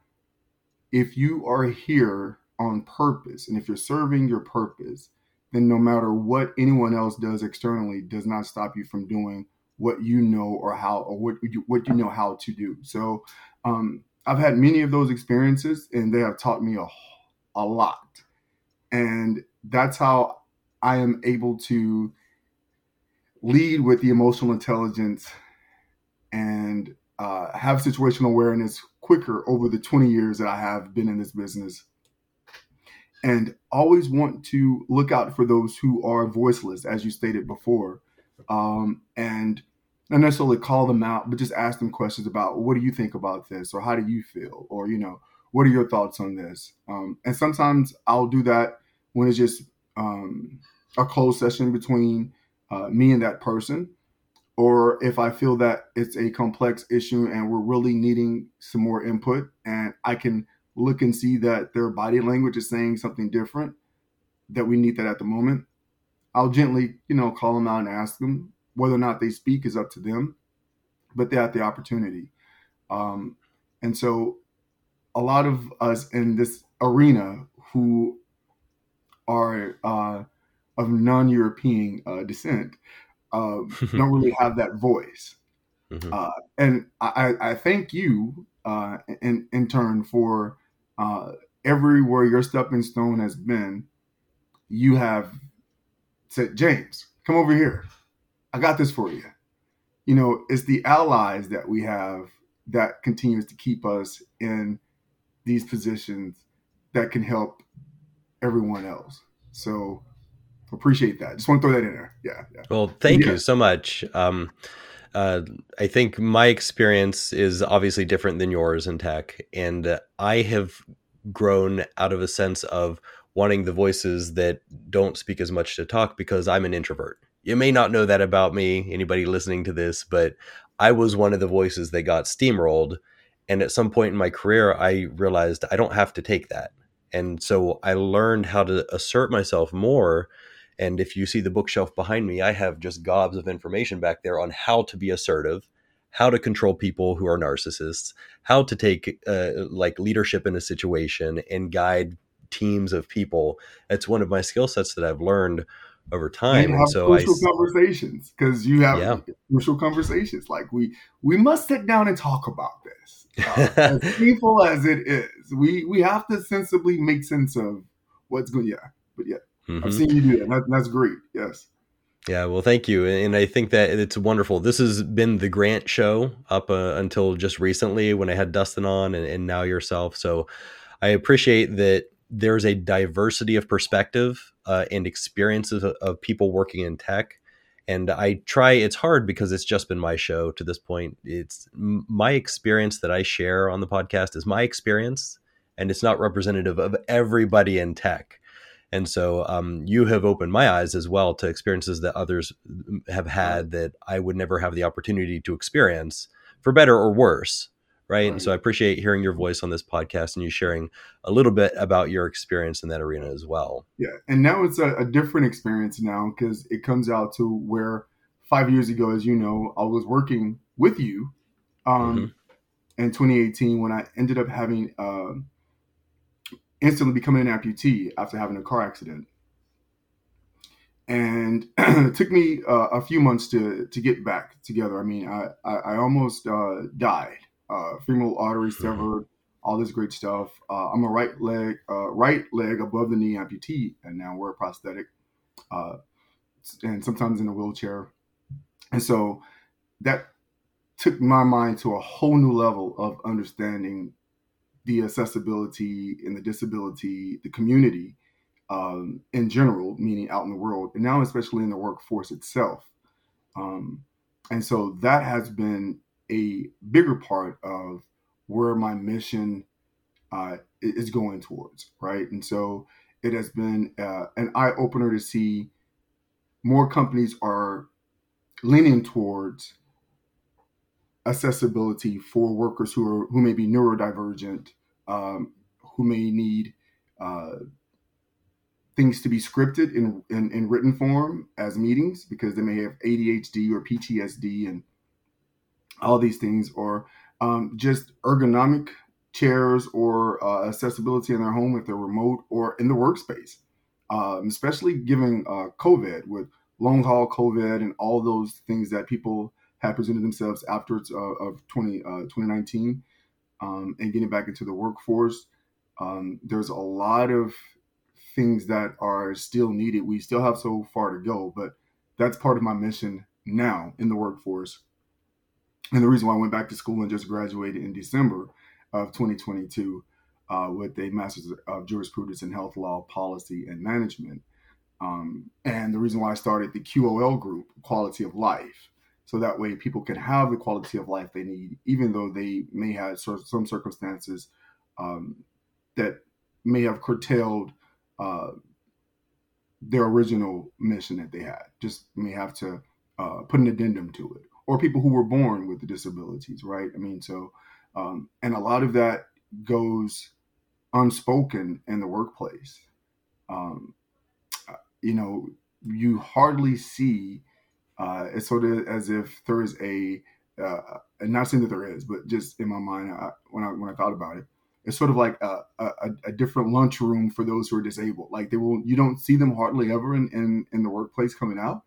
if you are here on purpose and if you're serving your purpose, then no matter what anyone else does externally does not stop you from doing what you know or how or what you, what you know how to do. So um, I've had many of those experiences and they have taught me a, a lot. And that's how I am able to lead with the emotional intelligence and uh, have situational awareness quicker over the 20 years that I have been in this business. And always want to look out for those who are voiceless, as you stated before, um, and not necessarily call them out, but just ask them questions about what do you think about this, or how do you feel, or you know, what are your thoughts on this? Um, and sometimes I'll do that when it's just um, a closed session between uh, me and that person or if I feel that it's a complex issue and we're really needing some more input, and I can look and see that their body language is saying something different, that we need that at the moment, I'll gently, you know, call them out and ask them whether or not they speak is up to them, but they have the opportunity. Um, and so, a lot of us in this arena who are uh, of non-European uh, descent uh, don't really have that voice. Mm-hmm. Uh, and I, I, thank you uh, in, in turn for uh, everywhere your stepping stone has been. You have said, James, come over here. I got this for you. You know, it's the allies that we have that continues to keep us in these positions that can help everyone else. So appreciate that. Just want to throw that in there. Yeah. yeah. Well, thank yeah. you so much. Um, uh, I think my experience is obviously different than yours in tech, and uh, I have grown out of a sense of wanting the voices that don't speak as much to talk because I'm an introvert. You may not know that about me, anybody listening to this, but I was one of the voices that got steamrolled. And at some point in my career, I realized I don't have to take that. And so I learned how to assert myself more. And if you see the bookshelf behind me, I have just gobs of information back there on how to be assertive, how to control people who are narcissists, how to take uh, like leadership in a situation and guide teams of people. It's one of my skill sets that I've learned over time. And, so crucial I, conversations because you have yeah. crucial conversations. Like we we must sit down and talk about this. Uh, as painful as it is, we we have to sensibly make sense of what's going. Yeah, but yeah, mm-hmm. I've seen you do that. that. That's great. Yes. Yeah, well, thank you, and I think that it's wonderful. This has been the Grant show up uh, until just recently when I had Dustin on, and, and now yourself. So I appreciate that there's a diversity of perspective uh, and experiences of, of, people working in tech and i try it's hard because it's just been my show to this point it's my experience that i share on the podcast is my experience and it's not representative of everybody in tech and so um, you have opened my eyes as well to experiences that others have had that i would never have the opportunity to experience for better or worse right? right? And so I appreciate hearing your voice on this podcast and you sharing a little bit about your experience in that arena as well. Yeah, and now it's a, a different experience now because it comes out to where five years ago, as you know, I was working with you um, mm-hmm. in 2018 when I ended up having uh, instantly becoming an amputee after having a car accident. And it took me uh, a few months to to get back together. I mean, I I, I almost uh, died uh, femoral artery mm-hmm. severed, all this great stuff. Uh, I'm a right leg, uh, right leg above the knee amputee, and now wear a prosthetic, uh, and sometimes in a wheelchair. And so that took my mind to a whole new level of understanding the accessibility and the disability, the community um, in general, meaning out in the world, and now especially in the workforce itself. Um, and so that has been a bigger part of where my mission uh, is going towards, right? And so it has been uh, an eye opener to see more companies are leaning towards accessibility for workers who are who may be neurodivergent, um, who may need uh, things to be scripted in, in, in written form as meetings because they may have ADHD or PTSD and all these things, or um, just ergonomic chairs or uh, accessibility in their home if they're remote or in the workspace, um, especially given uh, COVID with long haul COVID and all those things that people have presented themselves after uh, of 20, 2019 uh, um, and getting back into the workforce. Um, there's a lot of things that are still needed. We still have so far to go, but that's part of my mission now in the workforce and the reason why I went back to school and just graduated in December of 2022 uh, with a master's of jurisprudence in health law, policy, and management. Um, and the reason why I started the QOL group, quality of life, so that way people can have the quality of life they need, even though they may have some circumstances um, that may have curtailed uh, their original mission that they had. Just may have to uh, put an addendum to it or people who were born with disabilities, right? I mean, so, um, and a lot of that goes unspoken in the workplace. Um, uh, you know, you hardly see, uh, it's sort of as if there is a, uh, and not saying that there is, but just in my mind, I, when I when I thought about it, it's sort of like a, a, a, different for those who are disabled. Like they will, you don't see them hardly ever in, in, in the workplace coming out.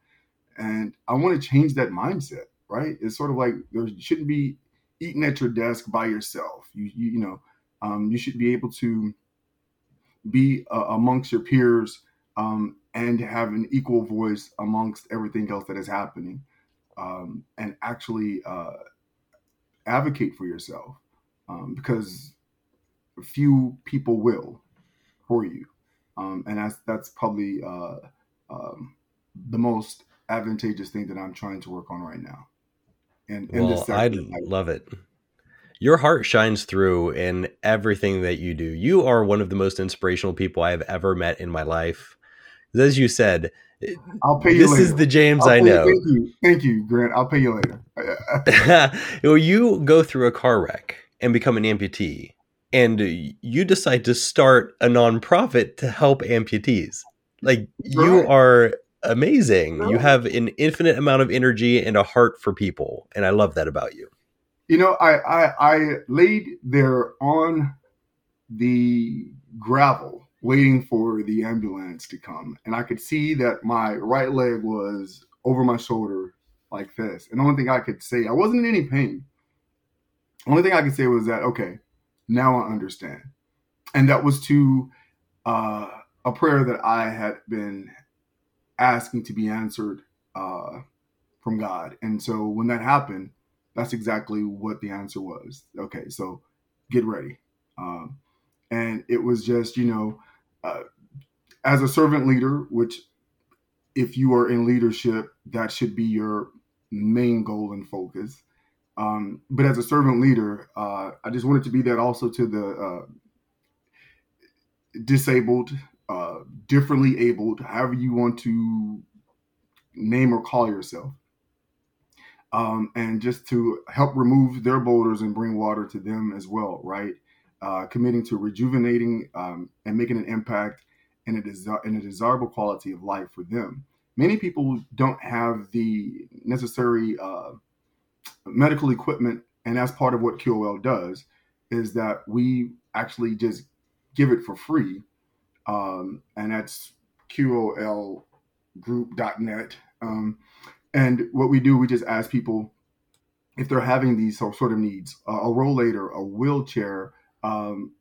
And I want to change that mindset right? It's sort of like there shouldn't be eating at your desk by yourself. You you, you know, um, you should be able to be uh, amongst your peers um, and have an equal voice amongst everything else that is happening, um, and actually uh, advocate for yourself um, because few people will for you, um, and that's that's probably uh, um, the most advantageous thing that I'm trying to work on right now. And well, I love it. Your heart shines through in everything that you do. You are one of the most inspirational people I have ever met in my life. As you said, I'll pay you. This later. is the James I know. You, thank you, thank you, Grant. I'll pay you later. well, you go through a car wreck and become an amputee, and you decide to start a nonprofit to help amputees. Like right. you are amazing. Right. You have an infinite amount of energy and a heart for people, and I love that about you. You know, I I, I laid there on the gravel waiting for the ambulance to come. And I could see that my right leg was over my shoulder like this. And the only thing I could say, I wasn't in any pain. Only thing I could say was that, okay, now I understand. And that was to uh, a prayer that I had been asking to be answered uh, from God. And so when that happened, that's exactly what the answer was. Okay, so get ready. Um, and it was just, you know, uh, as a servant leader, which if you are in leadership, that should be your main goal and focus. Um, but as a servant leader, uh, I just wanted to be that also to the uh, disabled, uh, differently abled, however you want to name or call yourself. Um, and just to help remove their boulders and bring water to them as well, right? Uh, committing to rejuvenating um, and making an impact in a, in a desirable quality of life for them. Many people don't have the necessary uh, medical equipment, and that's part of what QOL does. Is that we actually just give it for free, um, and that's QOLgroup.net. Um, and what we do, we just ask people if they're having these sort of needs, a rollator, a wheelchair, um,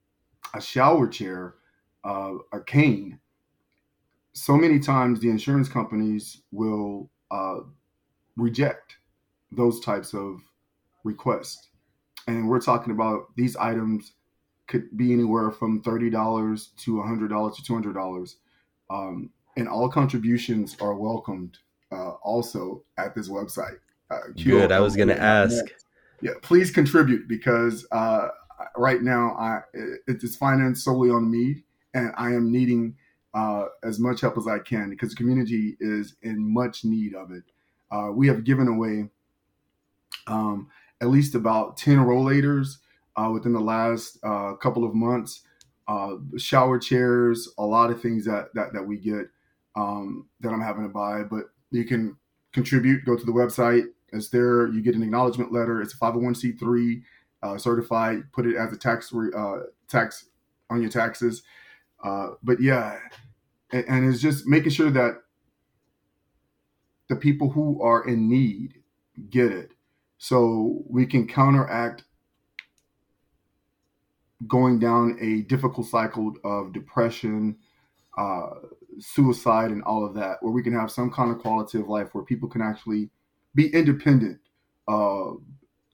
a shower chair, uh, a cane, so many times the insurance companies will uh, reject those types of requests. And we're talking about these items could be anywhere from $30 to $100 to $200. Um, and all contributions are welcomed uh, also at this website. Uh, Good. I was going to ask. Yeah, please contribute because uh, right now, I it is financed solely on me, and I am needing uh, as much help as I can because the community is in much need of it. Uh, we have given away um, at least about ten rollators uh, within the last uh, couple of months. Uh, shower chairs, a lot of things that that, that we get um, that I'm having to buy, but you can contribute. Go to the website. It's there. You get an acknowledgement letter. It's a 501c3 uh, certified, put it as a tax re, uh, tax on your taxes. Uh, but yeah, and, and, it's just making sure that the people who are in need get it, so we can counteract going down a difficult cycle of depression, uh, suicide, and all of that, where we can have some kind of quality of life where people can actually be independent, uh,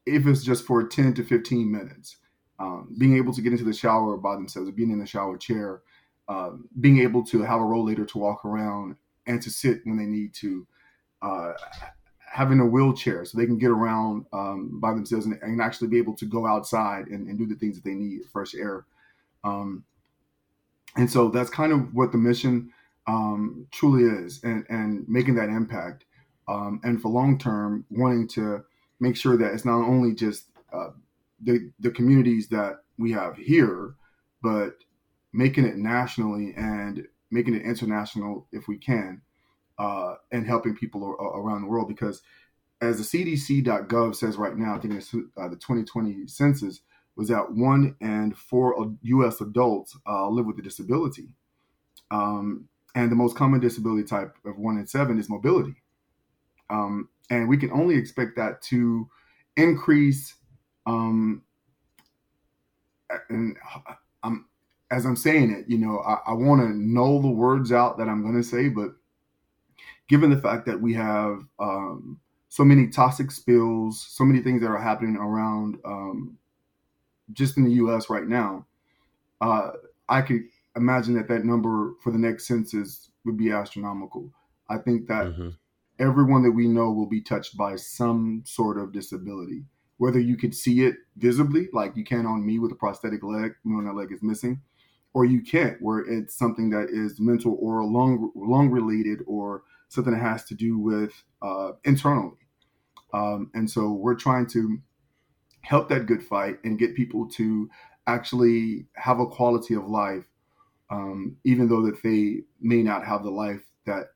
if it's just for 10 to 15 minutes. Um, being able to get into the shower by themselves, being in the shower chair, um, being able to have a rollator to walk around and to sit when they need to, uh, having a wheelchair so they can get around um, by themselves and, and, actually be able to go outside and, and, do the things that they need, fresh air. Um, and so that's kind of what the mission um, truly is, and, and making that impact. Um, and for long term, wanting to make sure that it's not only just uh, the the communities that we have here, but making it nationally and making it international if we can, uh, and helping people around the world. Because as the CDC.gov says right now, I think it's uh, the 2020 census was that one and four U.S. adults uh, live with a disability. Um, and the most common disability type of one in seven is mobility. Um, and we can only expect that to increase. Um, and I'm as I'm saying it, you know, I, I want to know the words out that I'm going to say, but given the fact that we have um, so many toxic spills, so many things that are happening around um, just in the U.S. right now. Uh, I could imagine that that number for the next census would be astronomical. I think that mm-hmm. Everyone that we know will be touched by some sort of disability, whether you could see it visibly, like you can on me with a prosthetic leg when that leg is missing, or you can't, where it's something that is mental or lung lung related or something that has to do with uh, internally. Um, and so we're trying to help that good fight and get people to actually have a quality of life, um, even though that they may not have the life that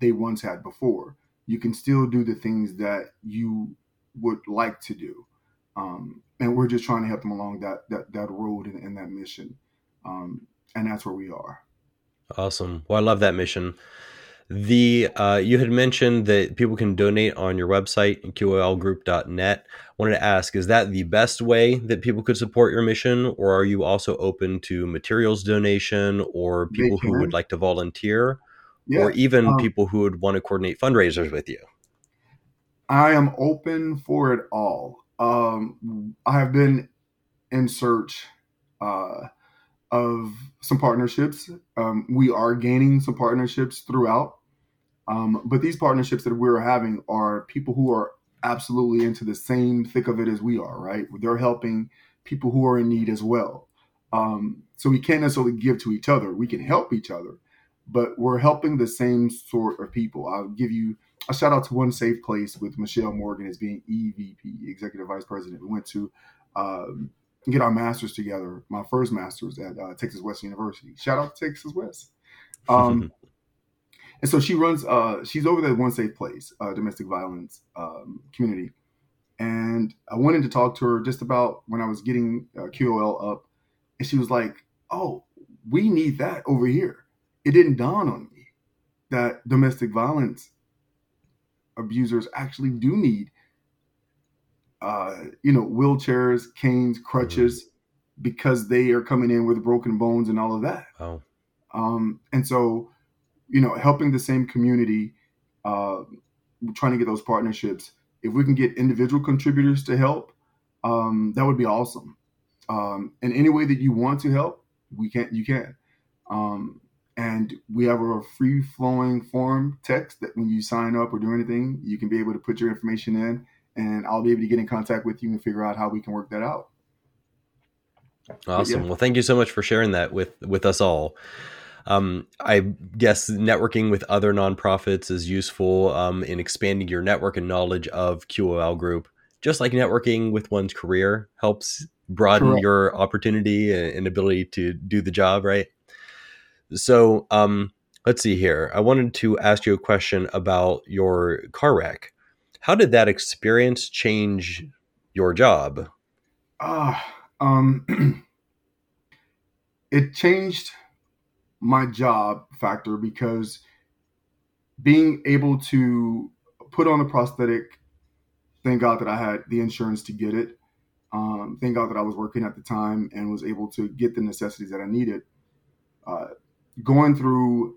they once had before. You can still do the things that you would like to do. Um, and we're just trying to help them along that that that road and, and that mission. Um, and that's where we are. Awesome. Well, I love that mission. The uh, you had mentioned that people can donate on your website qolgroup.net. I wanted to ask, is that the best way that people could support your mission, or are you also open to materials donation or people who would like to volunteer, yeah. or even um, people who would want to coordinate fundraisers with you? I am open for it all. Um, I have been in search uh, of some partnerships. Um, we are gaining some partnerships throughout. Um, but these partnerships that we're having are people who are absolutely into the same thick of it as we are, right? They're helping people who are in need as well. Um, so we can't necessarily give to each other. We can help each other, but we're helping the same sort of people. I'll give you a shout out to One Safe Place with Michelle Morgan as being EVP, Executive Vice President. We went to um, get our masters together, my first masters at uh, Texas West University. Shout out to Texas West. Um, And so she runs, uh, she's over there at One Safe Place, uh, domestic violence um, community. And I wanted to talk to her just about when I was getting uh, QOL up. And she was like, oh, we need that over here. It didn't dawn on me that domestic violence abusers actually do need, uh, you know, wheelchairs, canes, crutches, mm-hmm. because they are coming in with broken bones and all of that. Oh. Um, and so you know, helping the same community, uh, trying to get those partnerships. If we can get individual contributors to help, um, that would be awesome. Um, and any way that you want to help, we can't. You can. Um, and we have a free flowing form text that when you sign up or do anything, you can be able to put your information in, and I'll be able to get in contact with you and figure out how we can work that out. Awesome. Yeah. Well, thank you so much for sharing that with with us all. Um, I guess networking with other nonprofits is useful um, in expanding your network and knowledge of QOL Group. Just like networking with one's career helps broaden Correct. your opportunity and ability to do the job, right? So, um, let's see here. I wanted to ask you a question about your car wreck. How did that experience change your job? Ah, uh, um, it changed my job factor because being able to put on a prosthetic, thank God that I had the insurance to get it. Um, thank God that I was working at the time and was able to get the necessities that I needed. Uh, going through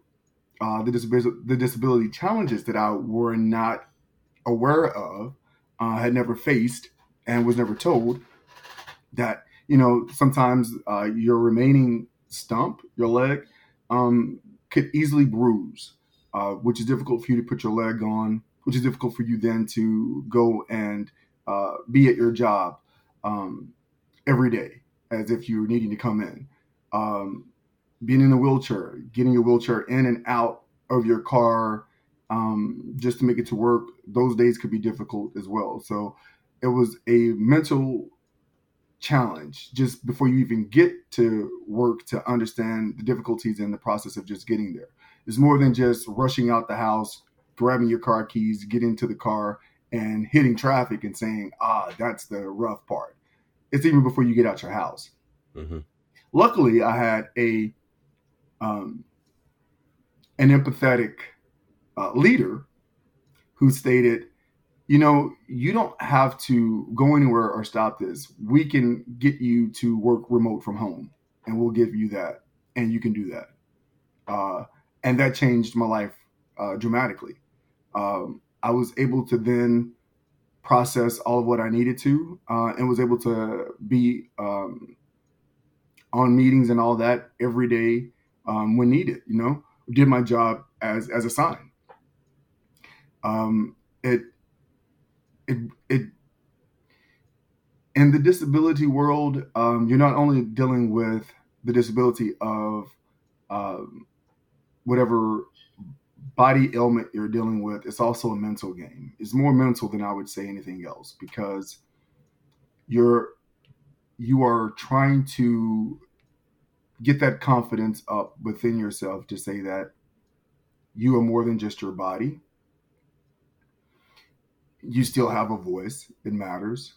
uh, the, disability, the disability challenges that I were not aware of, uh, had never faced, and was never told that you know sometimes uh, your remaining stump, your leg, um, could easily bruise, uh, which is difficult for you to put your leg on, which is difficult for you then to go and uh, be at your job um, every day as if you're needing to come in. Um, being in a wheelchair, getting your wheelchair in and out of your car um, just to make it to work, those days could be difficult as well. So it was a mental challenge just before you even get to work to understand the difficulties in the process of just getting there. It's more than just rushing out the house, grabbing your car keys, getting into the car, and hitting traffic and saying, ah, that's the rough part. It's even before you get out your house. Mm-hmm. Luckily, I had a um, an empathetic uh, leader who stated, you know, you don't have to go anywhere or stop this. We can get you to work remote from home, and we'll give you that, and you can do that. Uh, and that changed my life uh, dramatically. Um, I was able to then process all of what I needed to, uh, and was able to be um, on meetings and all that every day um, when needed. You know, did my job as as assigned. Um, it it it in the disability world, um, you're not only dealing with the disability of um, whatever body ailment you're dealing with, it's also a mental game. It's more mental than I would say anything else because you're you are trying to get that confidence up within yourself to say that you are more than just your body. You still have a voice, it matters.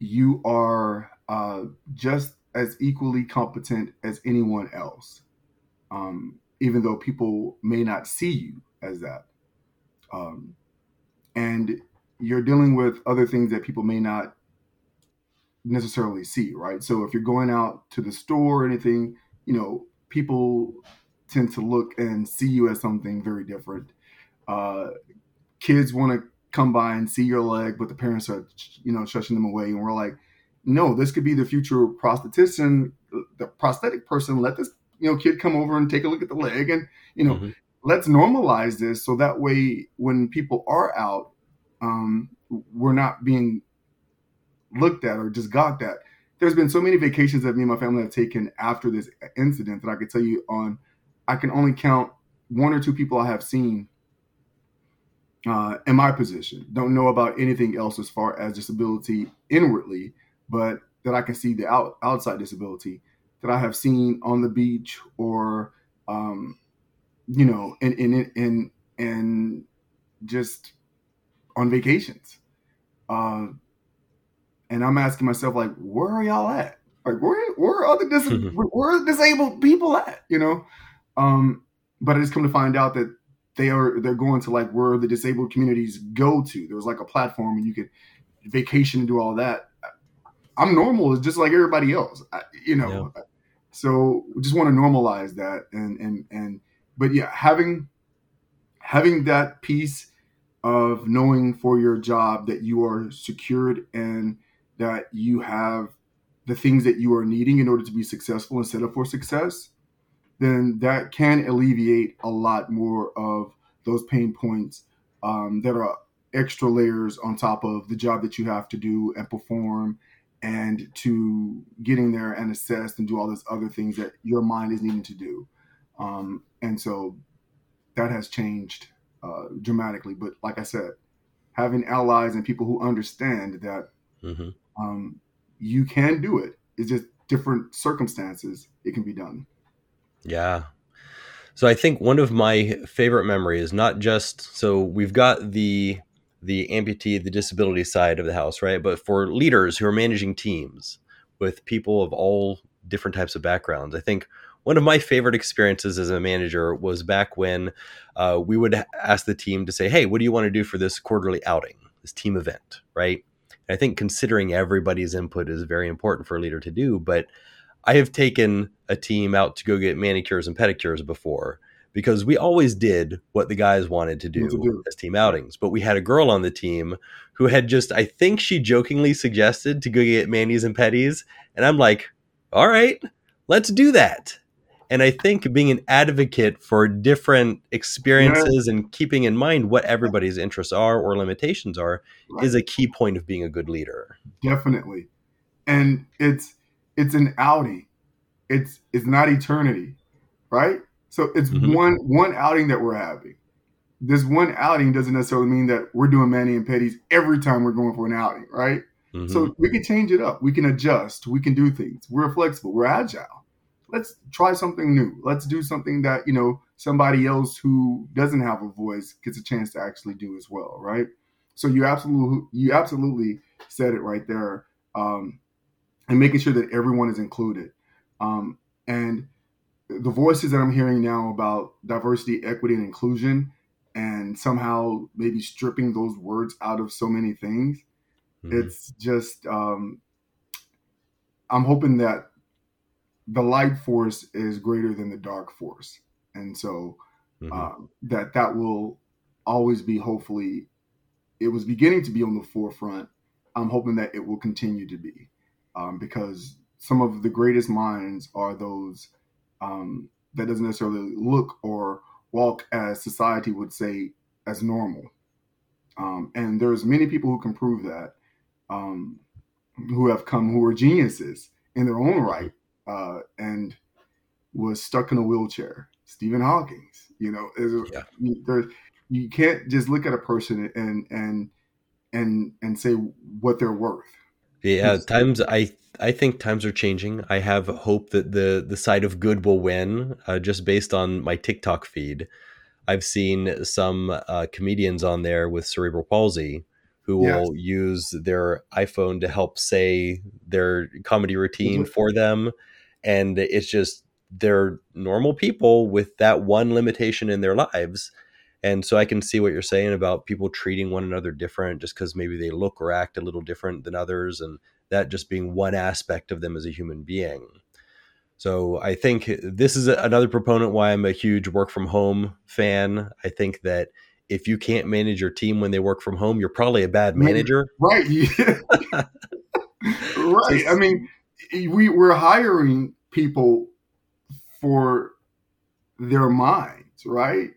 You are uh, just as equally competent as anyone else, um, even though people may not see you as that. Um, and you're dealing with other things that people may not necessarily see, right? So if you're going out to the store or anything, you know, people tend to look and see you as something very different. Uh, kids want to come by and see your leg, but the parents are, you know, shushing them away. And we're like, no, this could be the future prosthetician, the prosthetic person. Let this, you know, kid come over and take a look at the leg, and you know, mm-hmm. let's normalize this so that way when people are out, um, we're not being looked at or just got that. There's been so many vacations that me and my family have taken after this incident that I could tell you on. I can only count one or two people I have seen uh, in my position. Don't know about anything else as far as disability inwardly, but that I can see the out, outside disability that I have seen on the beach or, um, you know, in in in in just on vacations. Uh, and I'm asking myself like, where are y'all at? Like, where where are the dis- where are disabled people at? You know, um, but I just come to find out that they are they're going to like where the disabled communities go to. There was like a platform and you could vacation and do all that. I'm normal, it's just like everybody else, I, you know. Yeah. So we just want to normalize that and and and but yeah, having having that piece of knowing for your job that you are secured and that you have the things that you are needing in order to be successful and set up for success, then that can alleviate a lot more of those pain points um, that are extra layers on top of the job that you have to do and perform and to getting there and assess and do all those other things that your mind is needing to do. Um, and so that has changed uh, dramatically. But like I said, having allies and people who understand that mm-hmm um, you can do it. It's just different circumstances. It can be done. Yeah. So I think one of my favorite memories, not just so we've got the the amputee, the disability side of the house, right? But for leaders who are managing teams with people of all different types of backgrounds, I think one of my favorite experiences as a manager was back when uh, we would ask the team to say, "Hey, what do you want to do for this quarterly outing, this team event?" Right? I think considering everybody's input is very important for a leader to do. But I have taken a team out to go get manicures and pedicures before because we always did what the guys wanted to do, to do, as team outings. But we had a girl on the team who had just, I think she jokingly suggested to go get manis and petties. And I'm like, all right, let's do that. And I think being an advocate for different experiences yeah. and keeping in mind what everybody's interests are or limitations are right. is a key point of being a good leader. Definitely. And it's it's an outing. It's it's not eternity, right? So it's mm-hmm. one one outing that we're having. This one outing doesn't necessarily mean that we're doing Manny and Petties every time we're going for an outing, right? Mm-hmm. So we can change it up. We can adjust. We can do things. We're flexible. We're agile let's try something new. Let's do something that, you know, somebody else who doesn't have a voice gets a chance to actually do as well, right? So you absolutely you absolutely said it right there. Um, and making sure that everyone is included. Um, and the voices that I'm hearing now about diversity, equity, and inclusion, and somehow maybe stripping those words out of so many things, mm-hmm. it's just um, I'm hoping that the light force is greater than the dark force, and so mm-hmm. um, that that will always be hopefully it was beginning to be on the forefront. I'm hoping that it will continue to be um, because some of the greatest minds are those um, that doesn't necessarily look or walk as society would say as normal. Um, and there's many people who can prove that, um, who have come who are geniuses in their own right, uh, and was stuck in a wheelchair. Stephen Hawking, you know, yeah. there, you can't just look at a person and and and and say what they're worth. Yeah, times I I think times are changing. I have hope that the the side of good will win. Uh, just based on my TikTok feed, I've seen some uh, comedians on there with cerebral palsy who yes. will use their iPhone to help say their comedy routine for them, and it's just they're normal people with that one limitation in their lives. And so I can see what you're saying about people treating one another different just because maybe they look or act a little different than others, and that just being one aspect of them as a human being. So I think this is another proponent why I'm a huge work from home fan. I think that if you can't manage your team when they work from home, you're probably a bad manager. Right. right. I mean, we, we're hiring people for their minds, right?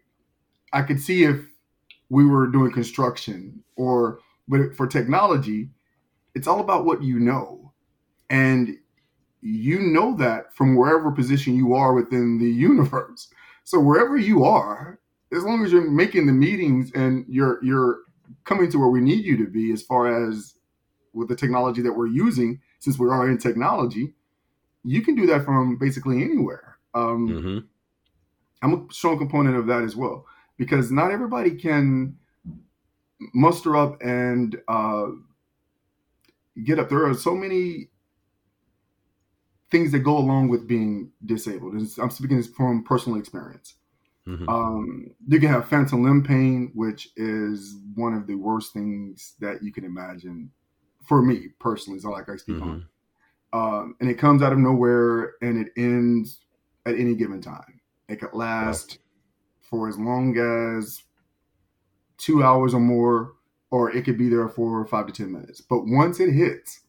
I could see if we were doing construction or but for technology, it's all about what you know. And you know that from wherever position you are within the universe. So wherever you are, as long as you're making the meetings and you're you're coming to where we need you to be as far as with the technology that we're using, since we are in technology, you can do that from basically anywhere. Um, mm-hmm. I'm a strong component of that as well because not everybody can muster up and uh, get up. There are so many things that go along with being disabled. I'm speaking from personal experience. Mm-hmm. Um, you can have phantom limb pain, which is one of the worst things that you can imagine. For me personally, is all like I speak mm-hmm. on. Um, and it comes out of nowhere and it ends at any given time. It could last for as long as two hours or more, or it could be there for five to 10 minutes. But once it hits,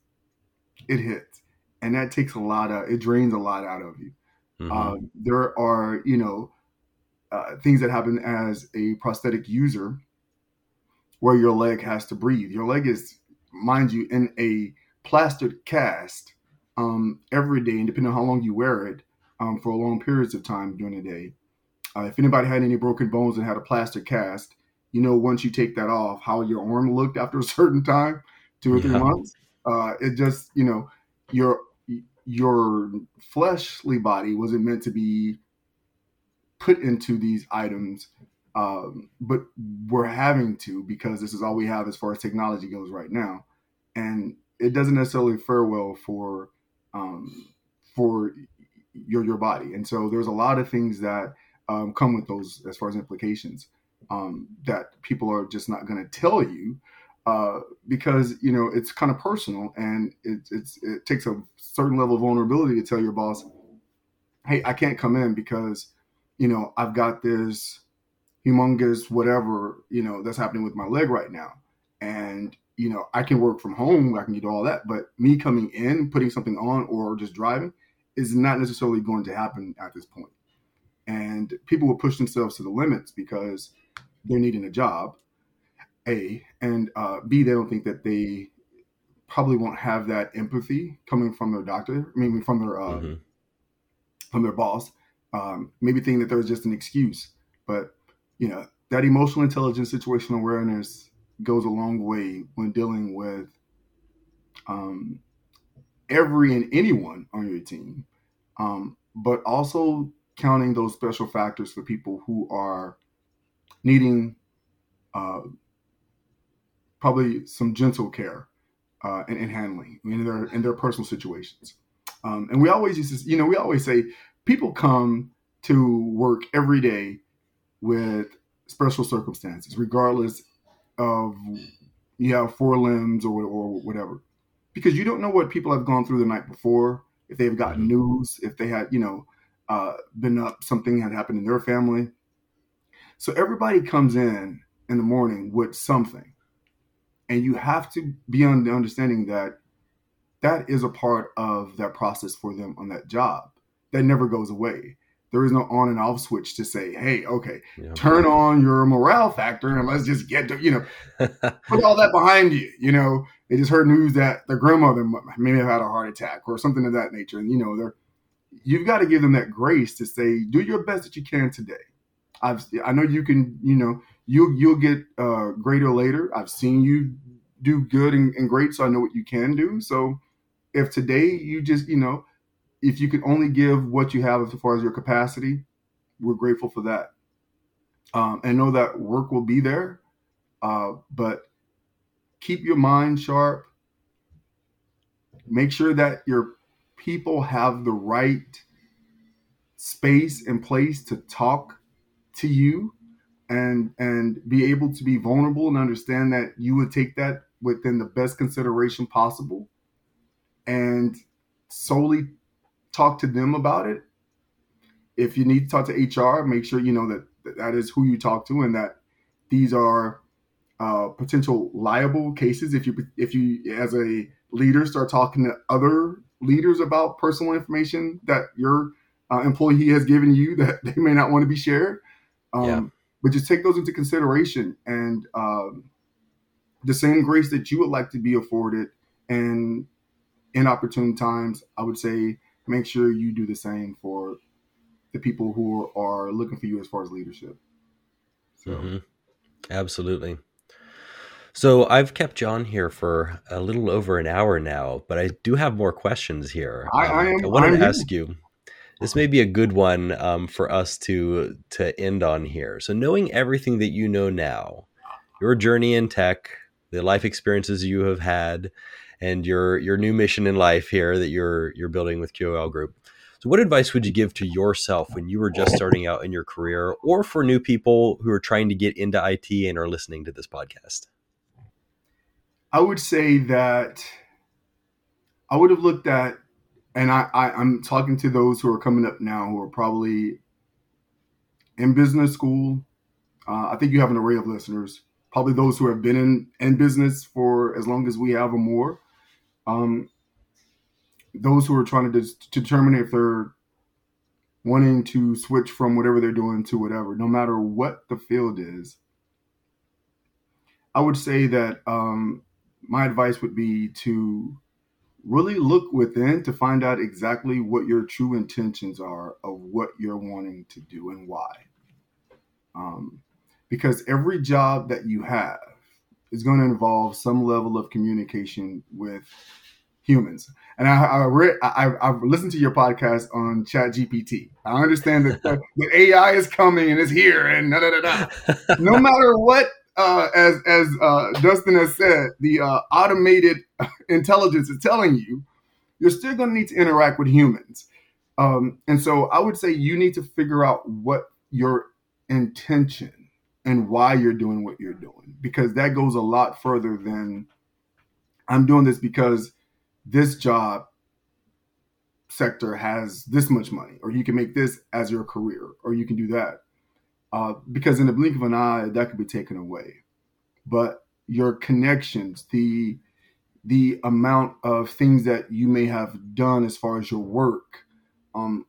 it hits. And that takes a lot of, it drains a lot out of you. Mm-hmm. Um, there are, you know, uh, things that happen as a prosthetic user where your leg has to breathe. Your leg is, mind you, in a plastered cast um, every day, and depending on how long you wear it, um, for long periods of time during the day. Uh, if anybody had any broken bones and had a plaster cast, you know, once you take that off, how your arm looked after a certain time, two or three months. Uh, it just, you know, your your fleshly body wasn't meant to be put into these items, um, but we're having to because this is all we have as far as technology goes right now, and it doesn't necessarily fare well for um, for your your body. And so there's a lot of things that um, come with those as far as implications um, that people are just not going to tell you uh, because you know it's kind of personal and it, it's it takes a certain level of vulnerability to tell your boss, "Hey, I can't come in because you know I've got this humongous whatever you know that's happening with my leg right now, and you know I can work from home, I can do all that, but me coming in, putting something on, or just driving." is not necessarily going to happen at this point. And people will push themselves to the limits because they're needing a job, A, and uh, B, they don't think that they probably won't have that empathy coming from their doctor, maybe from their uh, mm-hmm. from their boss. Um, maybe think that there's just an excuse, but you know that emotional intelligence, situational awareness goes a long way when dealing with um, every and anyone on your team, um, but also counting those special factors for people who are needing uh, probably some gentle care uh, and, and, handling in their in their personal situations. Um, and we always use to, you know, we always say people come to work every day with special circumstances, regardless of you have four limbs or, or whatever because you don't know what people have gone through the night before, if they've gotten mm-hmm. news, if they had, you know, uh, been up, something had happened in their family. So everybody comes in in the morning with something. And you have to be on the understanding that that is a part of that process for them on that job. That never goes away. There is no on and off switch to say, hey, okay, yeah. turn on your morale factor and let's just get to, you know, put all that behind you. You know, they just heard news that their grandmother may have had a heart attack or something of that nature. And, you know, they're, you've got to give them that grace to say, do your best that you can today. I've, I know you can, you know, you you'll get uh, greater later. I've seen you do good and, and great, so I know what you can do. So if today you just, you know, if you can only give what you have as far as your capacity, we're grateful for that. Um, and know that work will be there, uh, but keep your mind sharp. Make sure that your people have the right space and place to talk to you and and be able to be vulnerable and understand that you would take that within the best consideration possible and solely talk to them about it if you need to talk to hr make sure you know that that is who you talk to and that these are uh, potential liable cases if you if you as a leader start talking to other leaders about personal information that your uh, employee has given you that they may not want to be shared um, yeah. But just take those into consideration and um, the same grace that you would like to be afforded and in opportune times, I would say make sure you do the same for the people who are looking for you as far as leadership. So. Mm-hmm. Absolutely. So I've kept John here for a little over an hour now, but I do have more questions here. I, um, I, am, I wanted I'm to ask you this may be a good one um, for us to to end on here. So, knowing everything that you know now, your journey in tech, the life experiences you have had, and your your new mission in life here that you're you're building with QOL Group. So, what advice would you give to yourself when you were just starting out in your career, or for new people who are trying to get into IT and are listening to this podcast? I would say that I would have looked at and I, I I'm talking to those who are coming up now who are probably in business school. Uh, I think you have an array of listeners, probably those who have been in in business for as long as we have or more. Um, those who are trying to, to determine if they're wanting to switch from whatever they're doing to whatever, no matter what the field is. I would say that um, my advice would be to really look within to find out exactly what your true intentions are of what you're wanting to do and why. Um, because every job that you have is going to involve some level of communication with humans. And I, I read, I, have listened to your podcast on Chat GPT. I understand that the, the AI is coming and it's here and da da da da. No matter what uh, as as uh, Dustin has said, the uh, automated intelligence is telling you, you're still going to need to interact with humans. Um, and so I would say you need to figure out what your intention and why you're doing what you're doing, because that goes a lot further than I'm doing this because this job sector has this much money, or you can make this as your career, or you can do that. Uh, because in the blink of an eye that could be taken away. But your connections the the amount of things that you may have done as far as your work um,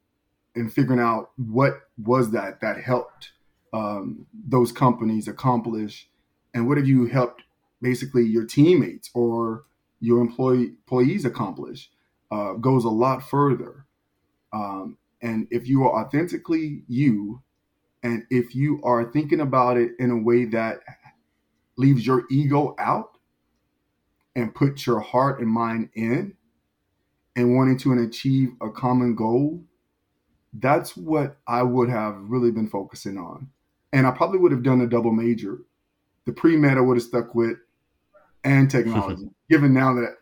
and figuring out what was that that helped um, those companies accomplish? And what have you helped basically your teammates or your employee employees accomplish? Uh, goes a lot further. Um, and if you are authentically you and if you are thinking about it in a way that leaves your ego out and puts your heart and mind in and wanting to achieve a common goal, that's what I would have really been focusing on. And I probably would have done a double major. The pre med I would have stuck with and technology, given now that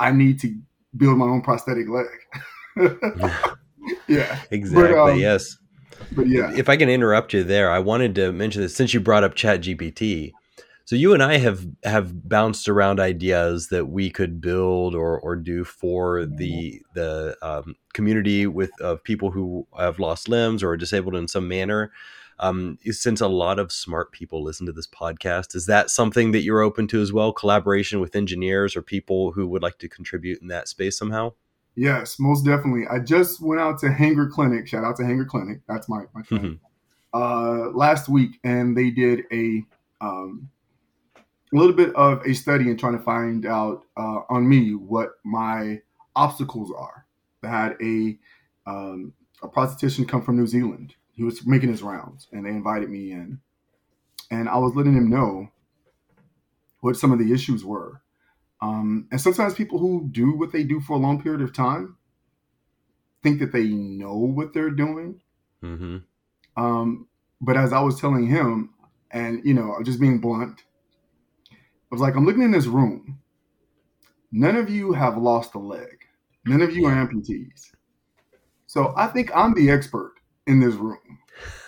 I need to build my own prosthetic leg. yeah. Exactly. But, um, yes. But yeah, if I can interrupt you there, I wanted to mention this since you brought up Chat GPT. So you and I have have bounced around ideas that we could build or or do for the the um, community with of people who have lost limbs or are disabled in some manner. Um, since a lot of smart people listen to this podcast, is that something that you're open to as well? Collaboration with engineers or people who would like to contribute in that space somehow? Yes, most definitely. I just went out to Hanger Clinic. Shout out to Hanger Clinic. That's my my friend. uh, last week, and they did a um, a little bit of a study and trying to find out uh, on me what my obstacles are. I had a um, a prosthetician come from New Zealand. He was making his rounds, and they invited me in, and I was letting him know what some of the issues were. Um, and sometimes people who do what they do for a long period of time think that they know what they're doing. Mm-hmm. Um, but as I was telling him, and you know, just being blunt, I was like, I'm looking in this room. None of you have lost a leg. None of you are amputees. So I think I'm the expert in this room.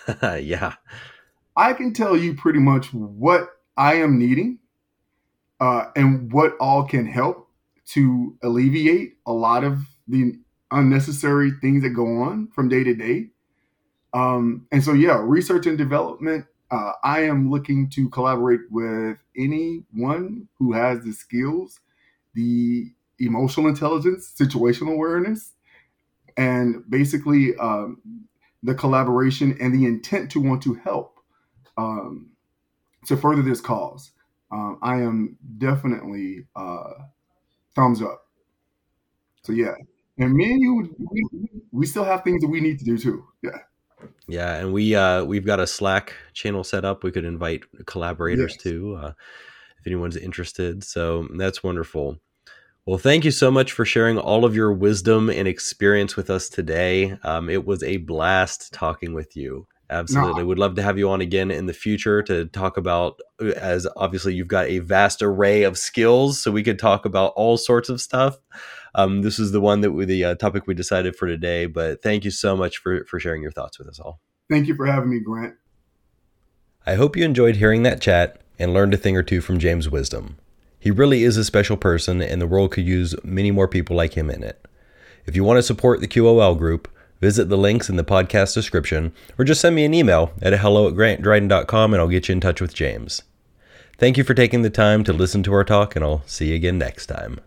yeah. I can tell you pretty much what I am needing uh, and what all can help to alleviate a lot of the unnecessary things that go on from day to day. Um, and so, yeah, research and development. Uh, I am looking to collaborate with anyone who has the skills, the emotional intelligence, situational awareness, and basically um, the collaboration and the intent to want to help um, to further this cause. Um, I am definitely uh, thumbs up. So yeah, and me and you, we, we still have things that we need to do too. Yeah. Yeah, and we uh, we've got a Slack channel set up. We could invite collaborators Yes. too, uh, if anyone's interested. So that's wonderful. Well, thank you so much for sharing all of your wisdom and experience with us today. Um, it was a blast talking with you. Absolutely. Would love to have you on again in the future to talk about, uh, as obviously you've got a vast array of skills, so we could talk about all sorts of stuff. Um, this is the one that we, the uh, topic we decided for today. But thank you so much for for sharing your thoughts with us all. Thank you for having me, Grant. I hope you enjoyed hearing that chat and learned a thing or two from James' wisdom. He really is a special person, and the world could use many more people like him in it. If you want to support the QOL group, visit the links in the podcast description or just send me an email at hello at grantdryden.com and I'll get you in touch with James. Thank you for taking the time to listen to our talk, and I'll see you again next time.